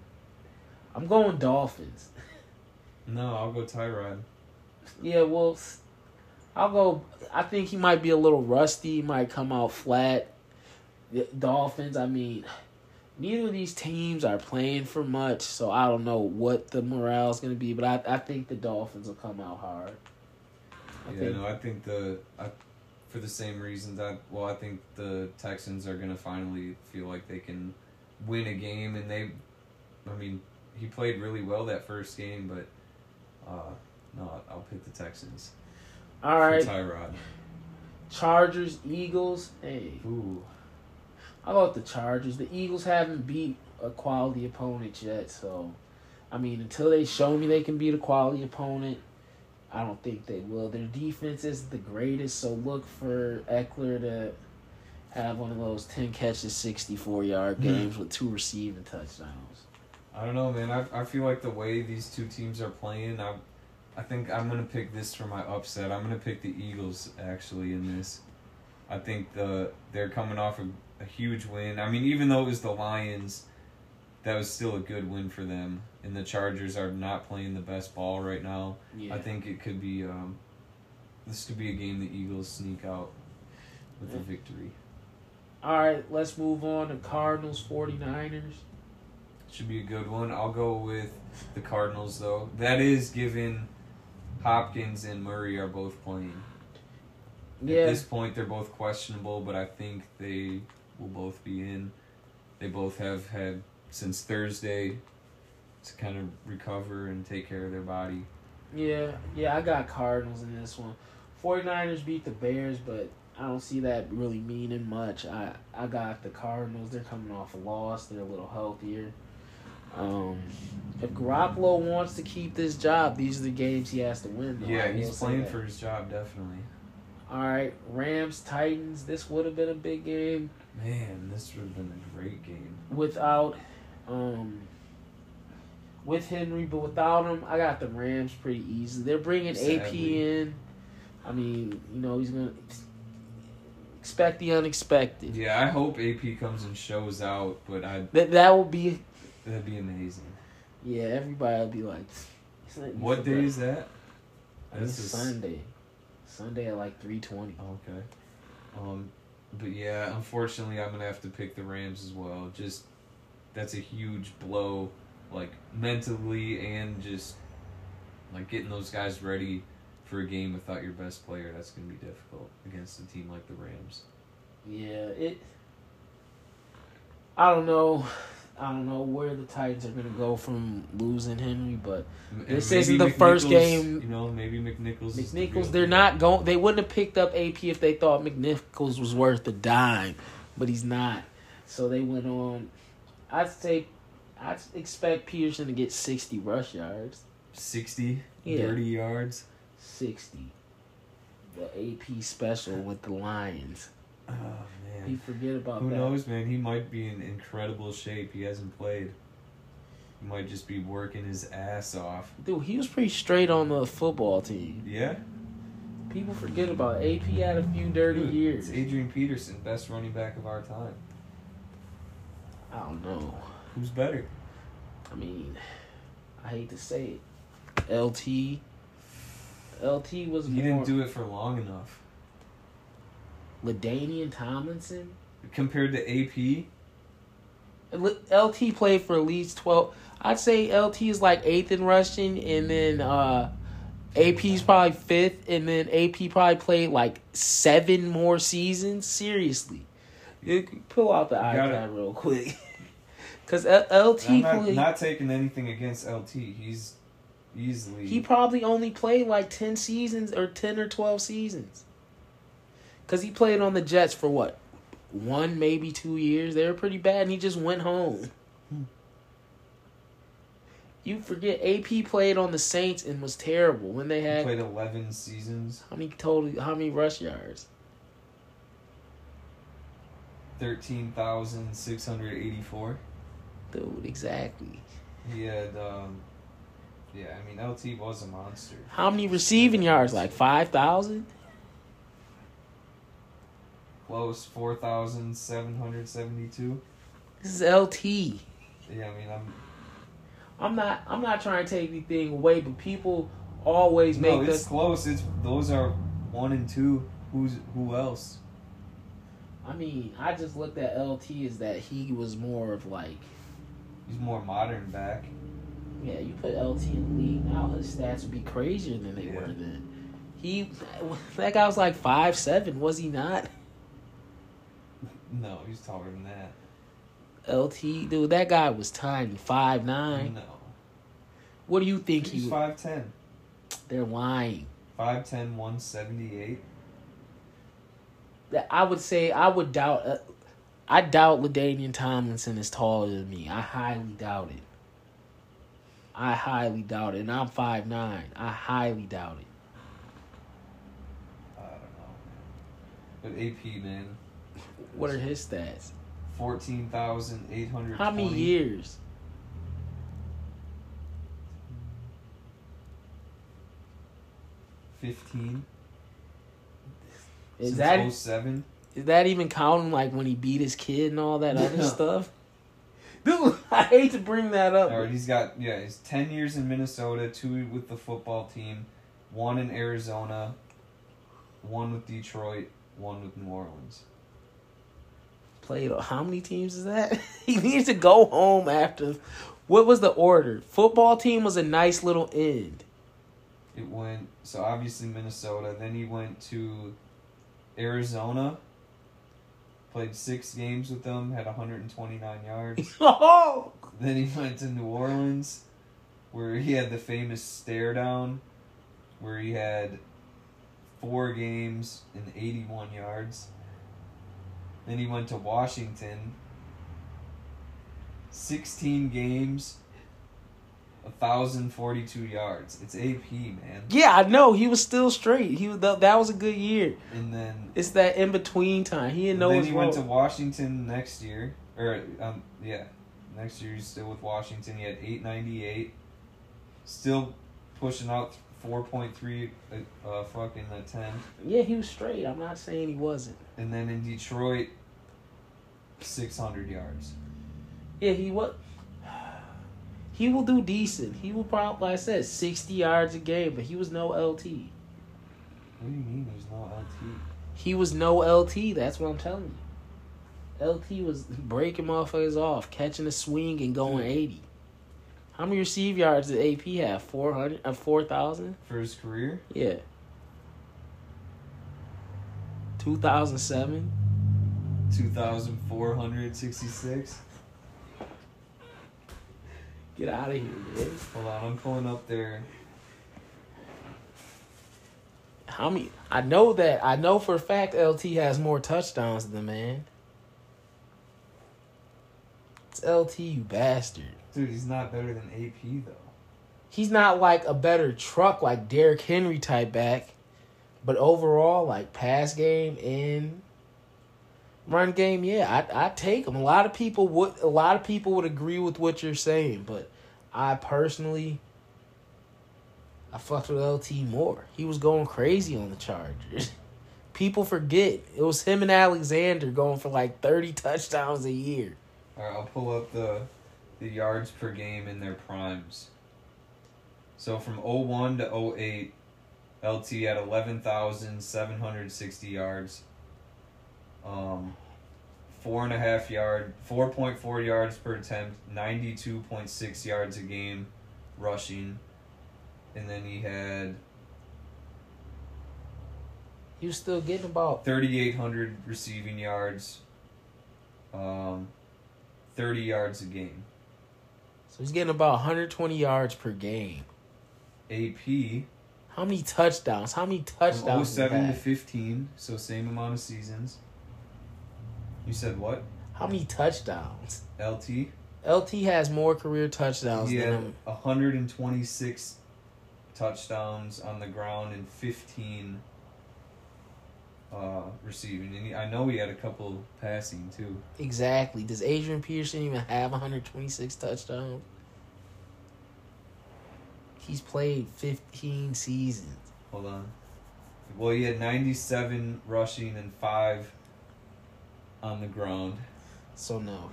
A: I'm going Dolphins.
B: No, I'll go Tyrod.
A: Yeah, well, I'll go. I think he might be a little rusty. He might come out flat. The Dolphins. I mean, neither of these teams are playing for much, so I don't know what the morale is going to be. But I, I think the Dolphins will come out hard. I
B: yeah,
A: think
B: no, I think the I, for the same reasons. I well, I think the Texans are gonna finally feel like they can win a game, and they, I mean, he played really well that first game, but uh, no, I'll pick the Texans
A: all right.
B: Tyrod.
A: Chargers, Eagles. Hey,
B: Ooh,
A: I with the Chargers. The Eagles haven't beat a quality opponent yet, so I mean, until they show me they can beat a quality opponent, I don't think they will. Their defense is the greatest, so look for Ekeler to have one of those ten catches, sixty four yard
B: Hmm.
A: games with two receiving touchdowns.
B: I don't know, man. I I feel like the way these two teams are playing, I I think I'm gonna pick this for my upset. I'm gonna pick the Eagles actually in this. I think the they're coming off a, a huge win. I mean, even though it was the Lions, that was still a good win for them. And the Chargers are not playing the best ball right now.
A: Yeah.
B: I think it could be um, this could be a game the Eagles sneak out with a
A: Yeah.
B: victory.
A: All right, let's move on to Cardinals 49ers.
B: Should be a good one. I'll go with the Cardinals though. That is given Hopkins and Murray are both playing.
A: Yeah.
B: At this point, they're both questionable, but I think they will both be in. They both have had since Thursday to kind of recover and take care of their body.
A: Yeah, yeah, I got Cardinals in this one. 49ers beat the Bears, but I don't see that really meaning much. I I got the Cardinals. They're coming off a loss. They're a little healthier. Um, if Garoppolo wants to keep this job, these are the games he has to win. Though.
B: Yeah, he's playing for his job definitely.
A: All right, Rams Titans. This would have been a big game
B: Man, this would have been a great game.
A: without, um, with Henry, but without him, I got the Rams pretty easy. They're bringing AP in. I mean, you know, he's gonna expect the unexpected.
B: Yeah, I hope AP comes and shows out, but I
A: That that will be,
B: that'd be amazing.
A: yeah. Everybody will be like,
B: What day is that? This is-
A: Sunday. Sunday at like three twenty.
B: Okay. Um, but yeah, unfortunately, I'm gonna have to pick the Rams as well. Just that's a huge blow, like mentally and just like getting those guys ready for a game without your best player. That's gonna be difficult against a team like the Rams.
A: Yeah, it. I don't know. I don't know where the Titans are gonna go from losing Henry, but
B: M-
A: This isn't the first game-
B: You know, maybe McNichols. is the
A: McNichols, they're not going. They wouldn't have picked up AP if they thought McNichols was worth a dime, but he's not. So they went on. I'd say, I'd expect Peterson to get sixty rush yards.
B: sixty,
A: Yeah.
B: thirty yards.
A: Sixty. The AP special with the Lions.
B: Oh man.
A: You forget about
B: Who
A: that.
B: knows, man? He might be in incredible shape. He hasn't played. He might just be working his ass off.
A: Dude, he was pretty straight on the football team.
B: Yeah.
A: People forget about it. AP had a few dirty
B: Dude,
A: years.
B: It's Adrian Peterson, best running back of our time.
A: I don't know.
B: Who's better?
A: I mean, I hate to say it. LT. LT was
B: He
A: more
B: didn't do it for long enough.
A: LaDainian Tomlinson.
B: Compared to AP,
A: LT played for at least twelve. I'd say LT is like eighth in rushing, and then uh, AP's probably fifth, and then AP probably played like seven more seasons. Seriously, you pull out the
B: You gotta-
A: iPad real quick, because LT
B: I'm not,
A: played.
B: not taking anything against LT. He's easily.
A: He probably only played like 10 seasons or 10 or 12 seasons. Because he played on the Jets for what? One, maybe two years. They were pretty bad, and he just went home. Hmm. You forget AP played on the Saints and was terrible when they
B: he
A: had
B: played 11 seasons,
A: how many total how many rush yards?
B: 13,684.
A: Dude, exactly.
B: He had, um, yeah, I mean, LT was a monster.
A: How many receiving yards? Like 5,000?
B: Close, 4,772.
A: This is LT.
B: Yeah, I mean, I'm.
A: I'm not I'm not trying to take anything away, but people always
B: No,
A: make
B: it's
A: the
B: close. It's Those are one and two. Who's Who else?
A: I mean, I just looked at LT as that he was more of like,
B: He's more modern back.
A: yeah, you put LT in the league now, his stats would be crazier than they
B: Yeah.
A: were then. He, that guy was like five seven, was he not?
B: No, he's taller than that.
A: LT, dude, that guy was tiny, five nine.
B: No.
A: What do you think
B: He's
A: he?
B: 5'10.
A: They're lying.
B: 5'10, 178.
A: That I would say I would doubt. Uh, I doubt LaDainian Tomlinson is taller than me. I highly doubt it. I highly doubt it, and I'm five nine. I highly doubt it.
B: I don't know, man. But AP, man.
A: What are his stats?
B: 14,820.
A: How many years?
B: fifteen.
A: Is
B: since
A: that
B: 07.
A: Is that even counting like when he beat his kid and all that other stuff? Dude, I hate to bring that up.
B: All right, he's got yeah, he's ten years in Minnesota, two with the football team, one in Arizona, one with Detroit, one with New Orleans.
A: Played how many teams is that? he needs to go home after. What was the order? Football team was a nice little end.
B: It went so obviously Minnesota. Then he went to Arizona. Played six games with them. Had 129 yards.
A: Oh,
B: then he went to New Orleans, where he had the famous stare down, where he had four games and 81 yards. Then he went to Washington. 16 games, 1,042 yards. It's AP, man.
A: yeah, I know he was still straight. He was that, was a good year.
B: And then
A: It's that in between time. He didn't know
B: then he went to. Washington next year, or um, yeah, next year he's still with Washington. He had eight ninety eight, still pushing out four point three, uh, uh, fucking attempt.
A: Yeah, he was straight. I'm not saying he wasn't.
B: And then in Detroit, six hundred yards.
A: Yeah, he was he will do decent. He will probably, like I said, 60 yards a game, but he was no LT.
B: What do you mean he was no LT?
A: He was no LT. That's what I'm telling you. LT was breaking motherfuckers off, catching a swing and going 80. How many receive yards did AP have? 400, uh, 4,000?
B: For his career?
A: Yeah.
B: 2007? 2,466?
A: Get out of here, man.
B: Hold on, I'm pulling up there.
A: How many? I know that. I know for a fact LT has more touchdowns than the man. It's LT, you bastard.
B: Dude, he's not better than AP though.
A: He's not like a better truck like Derrick Henry type back, but overall, like pass game and run game, yeah, I I take him. A lot of people would a lot of people would agree with what you're saying, but I personally I fucked with LT more. He was going crazy on the Chargers. People forget it was him and Alexander going for like thirty touchdowns a year.
B: Alright, I'll pull up the the yards per game in their primes. So from 01 to 08, LT had 11,760 yards. Um, four and a half yard, 4.4 yards per attempt, 92.6 yards a game rushing. And then he had
A: He was still getting about
B: 3,800 receiving yards, um, 30 yards a game.
A: so he's getting about 120 yards per game.
B: AP
A: How many touchdowns? How many touchdowns?
B: From 07 to 15, so same amount of seasons. You said what?
A: How many touchdowns?
B: LT?
A: LT has more career touchdowns
B: He
A: than him.
B: 126 touchdowns on the ground and 15 uh, receiving. And he, I know he had a couple passing too.
A: Exactly. Does Adrian Peterson even have 126 touchdowns? He's played 15 seasons.
B: Hold on. Well, he had 97 rushing and 5 on the ground.
A: So no.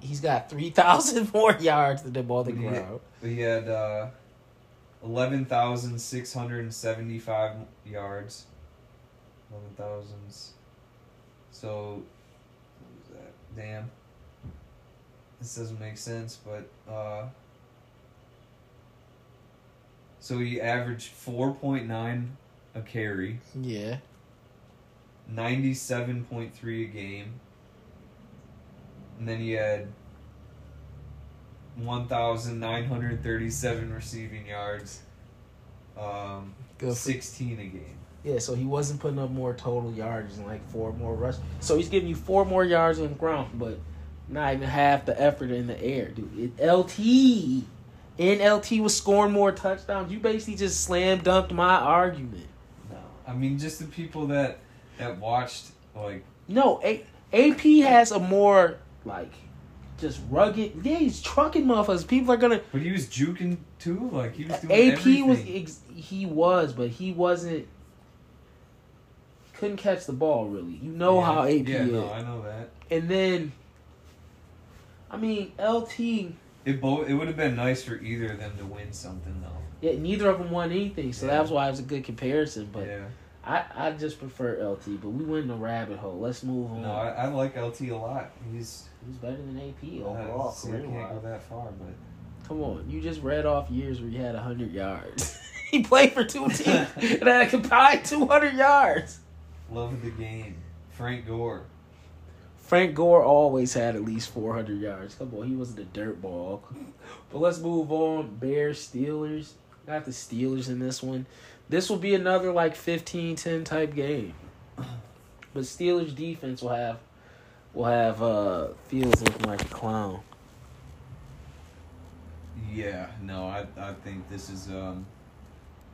A: He's got 3,000 more yards than the
B: But he had-
A: ground.
B: But he had uh, 11,675 yards. 11,000. So, what was that? Damn. This doesn't make sense, but. Uh, so he averaged 4.9 a carry,
A: Yeah.
B: 97.3 a game. And then he had 1,937 receiving yards, um,
A: Good
B: 16 a game.
A: Yeah, so he wasn't putting up more total yards and like four more rush. So he's giving you four more yards on the ground, but not even half the effort in the air, dude. It, LT and LT was scoring more touchdowns. You basically just slam dunked my argument.
B: No, I mean just the people that that watched like
A: No, A- AP has a more like just rugged. Yeah, he's trucking motherfuckers. People are gonna.
B: but he was juking too. Like he was doing
A: AP was ex- he was, but he wasn't couldn't catch the ball really. You know
B: Yeah.
A: how AP
B: Yeah,
A: is.
B: no, I know that.
A: And then, I mean, LT.
B: It both. It would have been nice for either of them to win something though.
A: Yeah, neither of them won anything, so
B: Yeah.
A: that was why it was a good comparison. But
B: yeah.
A: I, I just prefer LT. But we went in a rabbit hole. Let's move on.
B: No, I, I like LT a lot. He's.
A: Who's better than AP
B: uh,
A: overall?
B: see, I can't go that far, but
A: Come on, you just read off years where he had hundred yards. he played for two teams and had a combined two hundred yards.
B: love of the game. Frank Gore.
A: Frank Gore always had at least 400 yards. Come on, he wasn't a dirt ball. But let's move on. Bears, Steelers. Got the Steelers in this one. This will be another like 15-10 type game. But Steelers defense will have will have uh Fields looking like a clown.
B: Yeah, no, I I think this is um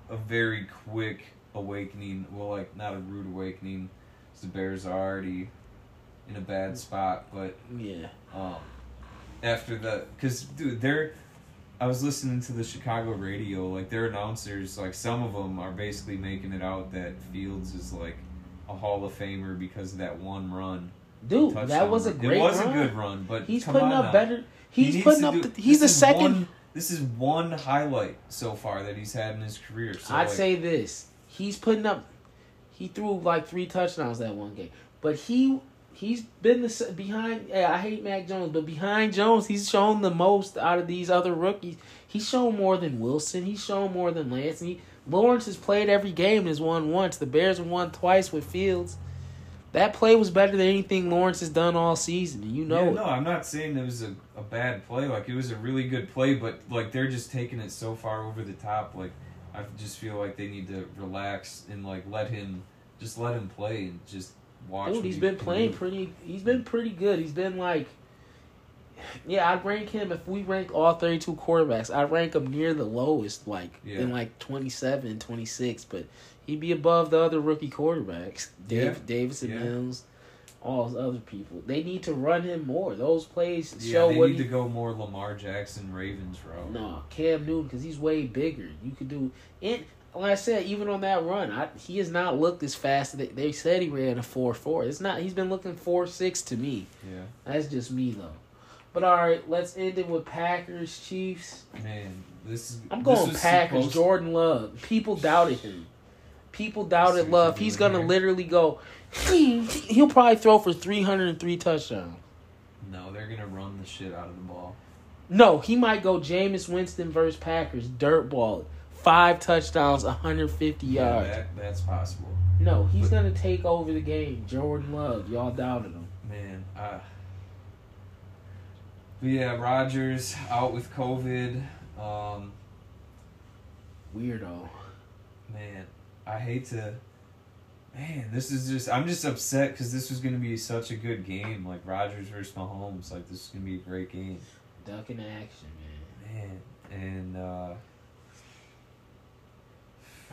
B: a very quick awakening. Well, like not a rude awakening. 'cause The Bears are already in a bad spot, but
A: Yeah.
B: um after the because dude, they're I was listening to the Chicago radio, like their announcers, like some of them are basically making it out that Fields is like a Hall of Famer because of that one run.
A: Dude, that was a great
B: run.
A: great
B: It was
A: run.
B: a good run, but
A: He's putting up
B: now.
A: better. He's
B: needs
A: putting up.
B: do-
A: the, he's the second.
B: one- this is one highlight so far that he's had in his career. So
A: I'd
B: like,
A: say this: he's putting up. He threw like three touchdowns that one game, but he he's been the behind. Yeah, I hate Mac Jones, but behind Jones, he's shown the most out of these other rookies. He's shown more than Wilson. He's shown more than Lance. And he, Lawrence has played every game and has won once. The Bears have won twice with Fields. That play was better than anything Lawrence has done all season, and you know
B: yeah,
A: it.
B: no, I'm not saying it was a, a bad play. Like it was a really good play, but like they're just taking it so far over the top. Like I just feel like they need to relax and like let him just let him play and just watch.
A: Dude, he's been playing pretty. He's been pretty good. He's been like, yeah, I'd rank him if we rank all thirty-two quarterbacks. I'd rank him near the lowest, like
B: Yeah.
A: in like 27, 26, But he'd be above the other rookie quarterbacks, Dave,
B: Yeah.
A: Davidson
B: Yeah.
A: Mills, all those other people. They need to run him more. Those plays
B: Yeah,
A: show
B: they
A: what
B: need
A: he,
B: to go more Lamar Jackson Ravens route.
A: no, Cam Newton because he's way bigger. You could do it. Like I said, even on that run, I, he has not looked as fast. They, they said he ran a four four. It's not. He's been looking four six to me.
B: Yeah,
A: That's just me though. But all right, let's end it with Packers Chiefs.
B: man, this is.
A: I'm going
B: was
A: Packers. Jordan Love. People doubted him. People doubted Love. He's gonna
B: here.
A: literally go. He'll probably throw for 303 touchdowns.
B: No, they're gonna run the shit out of the ball.
A: No, he might go Jameis Winston versus Packers. Dirt ball. Five touchdowns, 150
B: Yeah,
A: yards.
B: that, that's possible.
A: No, he's gonna take over the game. Jordan Love, y'all doubted him.
B: Man, uh, but yeah, Rodgers out with COVID. Um,
A: Weirdo.
B: man, I hate to. Man, this is just. I'm just upset because this was gonna be such a good game. Like Rodgers versus Mahomes. Like this is gonna be a great game.
A: Duck in action, man.
B: Man, and uh,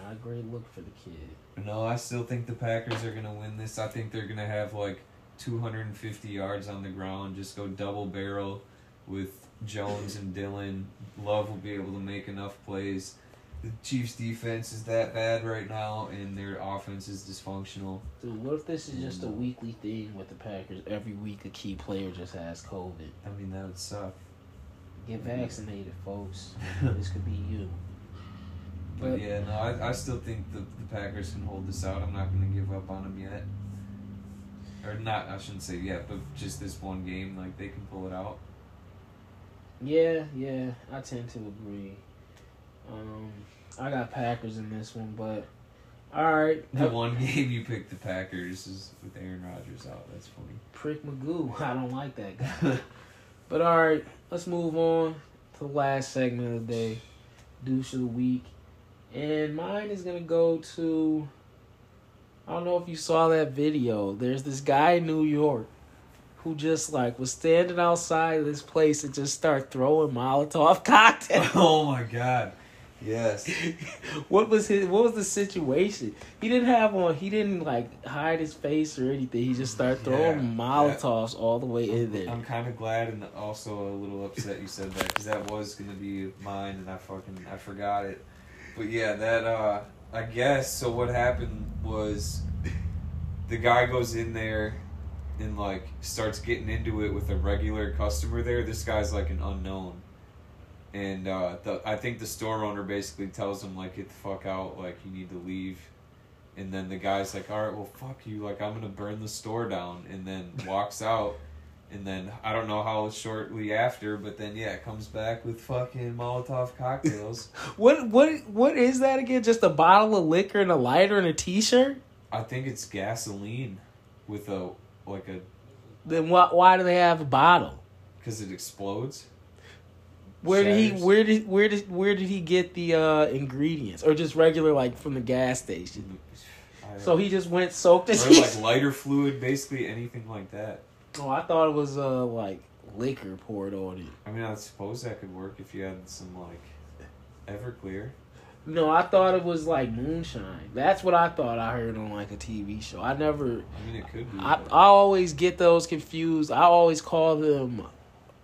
A: Not a great look for the kid.
B: no, I still think the Packers are gonna win this. I think they're gonna have like 250 yards on the ground. Just go double barrel with Jones and Dillon. Love will be able to make enough plays. The Chiefs' defense is that bad right now, and their offense is dysfunctional.
A: Dude, what if this is just a
B: mm.
A: weekly thing with the Packers? Every week a key player just has COVID.
B: I mean, that would suck.
A: Get vaccinated, folks. this could be you.
B: But
A: But-
B: yeah, no, I, I still think the, the Packers can hold this out. I'm not going to give up on them yet. Or not, I shouldn't say yet, but just this one game, like, they can pull it out.
A: Yeah, yeah, I tend to agree. Um, I got Packers in this one, but all right.
B: The one game you picked the Packers is with Aaron Rodgers out. That's funny.
A: Prick Magoo. I don't like that guy. But all right, let's move on to the last segment of the day, douche of the week, and mine is gonna go to. I don't know if you saw that video. There's this guy in New York who just like was standing outside of this place and just start throwing Molotov cocktails.
B: oh my god. Yes.
A: what was his? What was the situation? He didn't have on. He didn't like hide his face or anything. He just started throwing
B: Yeah,
A: Molotovs all the way in there.
B: I'm kind of glad and also a little upset you said that because that was gonna be mine and I fucking I forgot it. But yeah, that uh I guess so. What happened was the guy goes in there and like starts getting into it with a regular customer there. This guy's like an unknown. And uh, the, I think the store owner basically tells him like get the fuck out, like you need to leave. And then the guy's like, all right, well fuck you, like I'm gonna burn the store down, and then walks out. And then I don't know how shortly after, but then yeah, it comes back with fucking Molotov cocktails.
A: What what what is that again? Just a bottle of liquor and a lighter and a T-shirt?
B: I think it's gasoline with a like a
A: Then why why do they have a bottle?
B: because it explodes.
A: Where did he where did where did where did he get the uh ingredients or just regular like from the gas station? So he just went soaked his
B: or like lighter fluid, basically anything like that.
A: Oh, I thought it was uh like liquor poured on it.
B: I mean, I suppose that could work if you had some like Everclear.
A: No, I thought it was like moonshine. That's what I thought I heard on like a TV show. I never
B: I mean, it could be.
A: I,
B: but-
A: I always get those confused. I always call them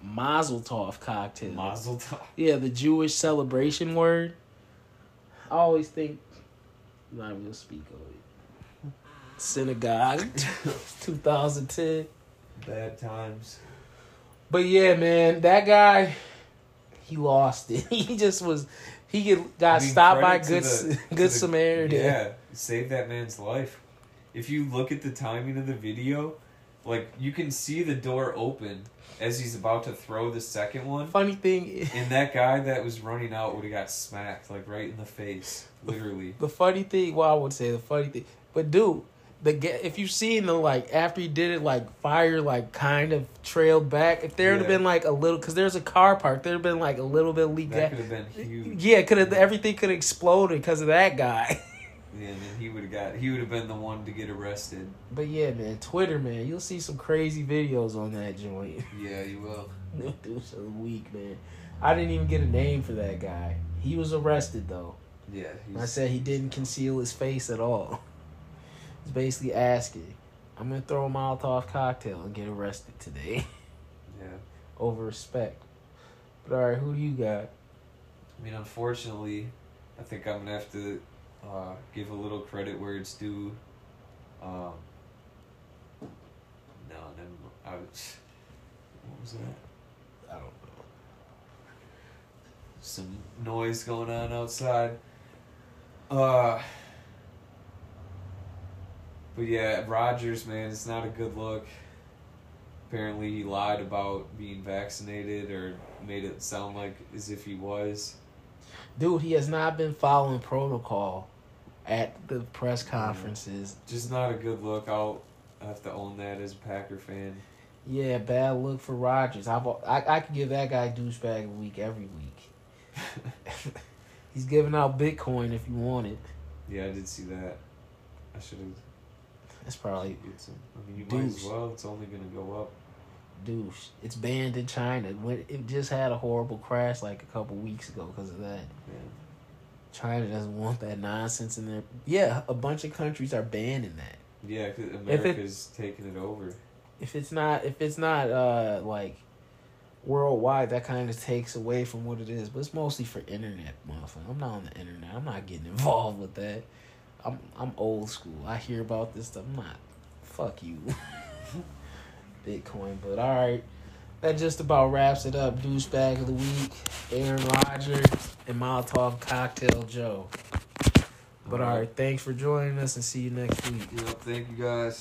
A: Mazel Tov cocktails.
B: Mazel tov.
A: Yeah, the Jewish celebration word. I always think. I'm not even gonna speak of it. Synagogue, 2010.
B: Bad times.
A: But yeah, man, that guy, he lost it. He just was. He got
B: I mean,
A: stopped by good
B: the-
A: good
B: the-
A: Samaritan.
B: Yeah, saved that man's life. If you look at the timing of the video, like you can see the door open as he's about to throw the second one.
A: Funny thing,
B: And that guy that was running out would have got smacked, like right in the face, literally.
A: the funny thing. Well, I would say the funny thing, but dude, the if you seen the like after he did it, like fire like kind of trailed back. If there would have
B: Yeah.
A: been like a little, because there's a car park, there'd have been like a little bit of leak.
B: That could have been huge.
A: Yeah, could have everything could have exploded because of that guy.
B: Yeah, and then he would have got. He would have been the one to get arrested.
A: But yeah, man, Twitter, man, you'll see some crazy videos on that joint.
B: Yeah, you will.
A: Dude's a weak man. I didn't even get a name for that guy. He was arrested though.
B: Yeah,
A: I said he didn't conceal his face at all. He's basically asking, "I'm gonna throw a Molotov cocktail and get arrested today
B: yeah.
A: over respect." But all right, who do you got?
B: I mean, unfortunately, I think I'm gonna have to uh, give a little credit where it's due. Um, no, never. I was. What was that?
A: I don't know.
B: Some noise going on outside. Uh. But yeah, Rodgers, man, it's not a good look. Apparently, he lied about being vaccinated or made it sound like as if he was.
A: Dude, he has not been following protocol at the press mm-hmm. conferences.
B: Just not a good look. I'll have to own that as a Packer fan.
A: Yeah, bad look for Rodgers. I've, I I could give that guy douchebag a week every week. He's giving out Bitcoin if you want it.
B: yeah, I did see that. I should have.
A: That's probably
B: get some. I mean, you might as
A: Douche.
B: well. It's only gonna go up.
A: douche. It's banned in China. When it just had a horrible crash like a couple weeks ago because of that.
B: Man.
A: China doesn't want that nonsense in there. Yeah, a bunch of countries are banning that.
B: Yeah, 'cause
A: it-
B: America's taking it over.
A: If it's not, if it's not, uh, like worldwide, that kind of takes away from what it is. But it's mostly for internet, motherfucker. I'm not on the internet. I'm not getting involved with that. I'm I'm old school. I hear about this stuff. I'm not. Fuck you. Bitcoin, but all right. That just about wraps it up. Douchebag of the week, Aaron Rodgers, and Molotov Cocktail Joe. But all right, thanks for joining us, and see you next week.
B: Yep. Thank you guys.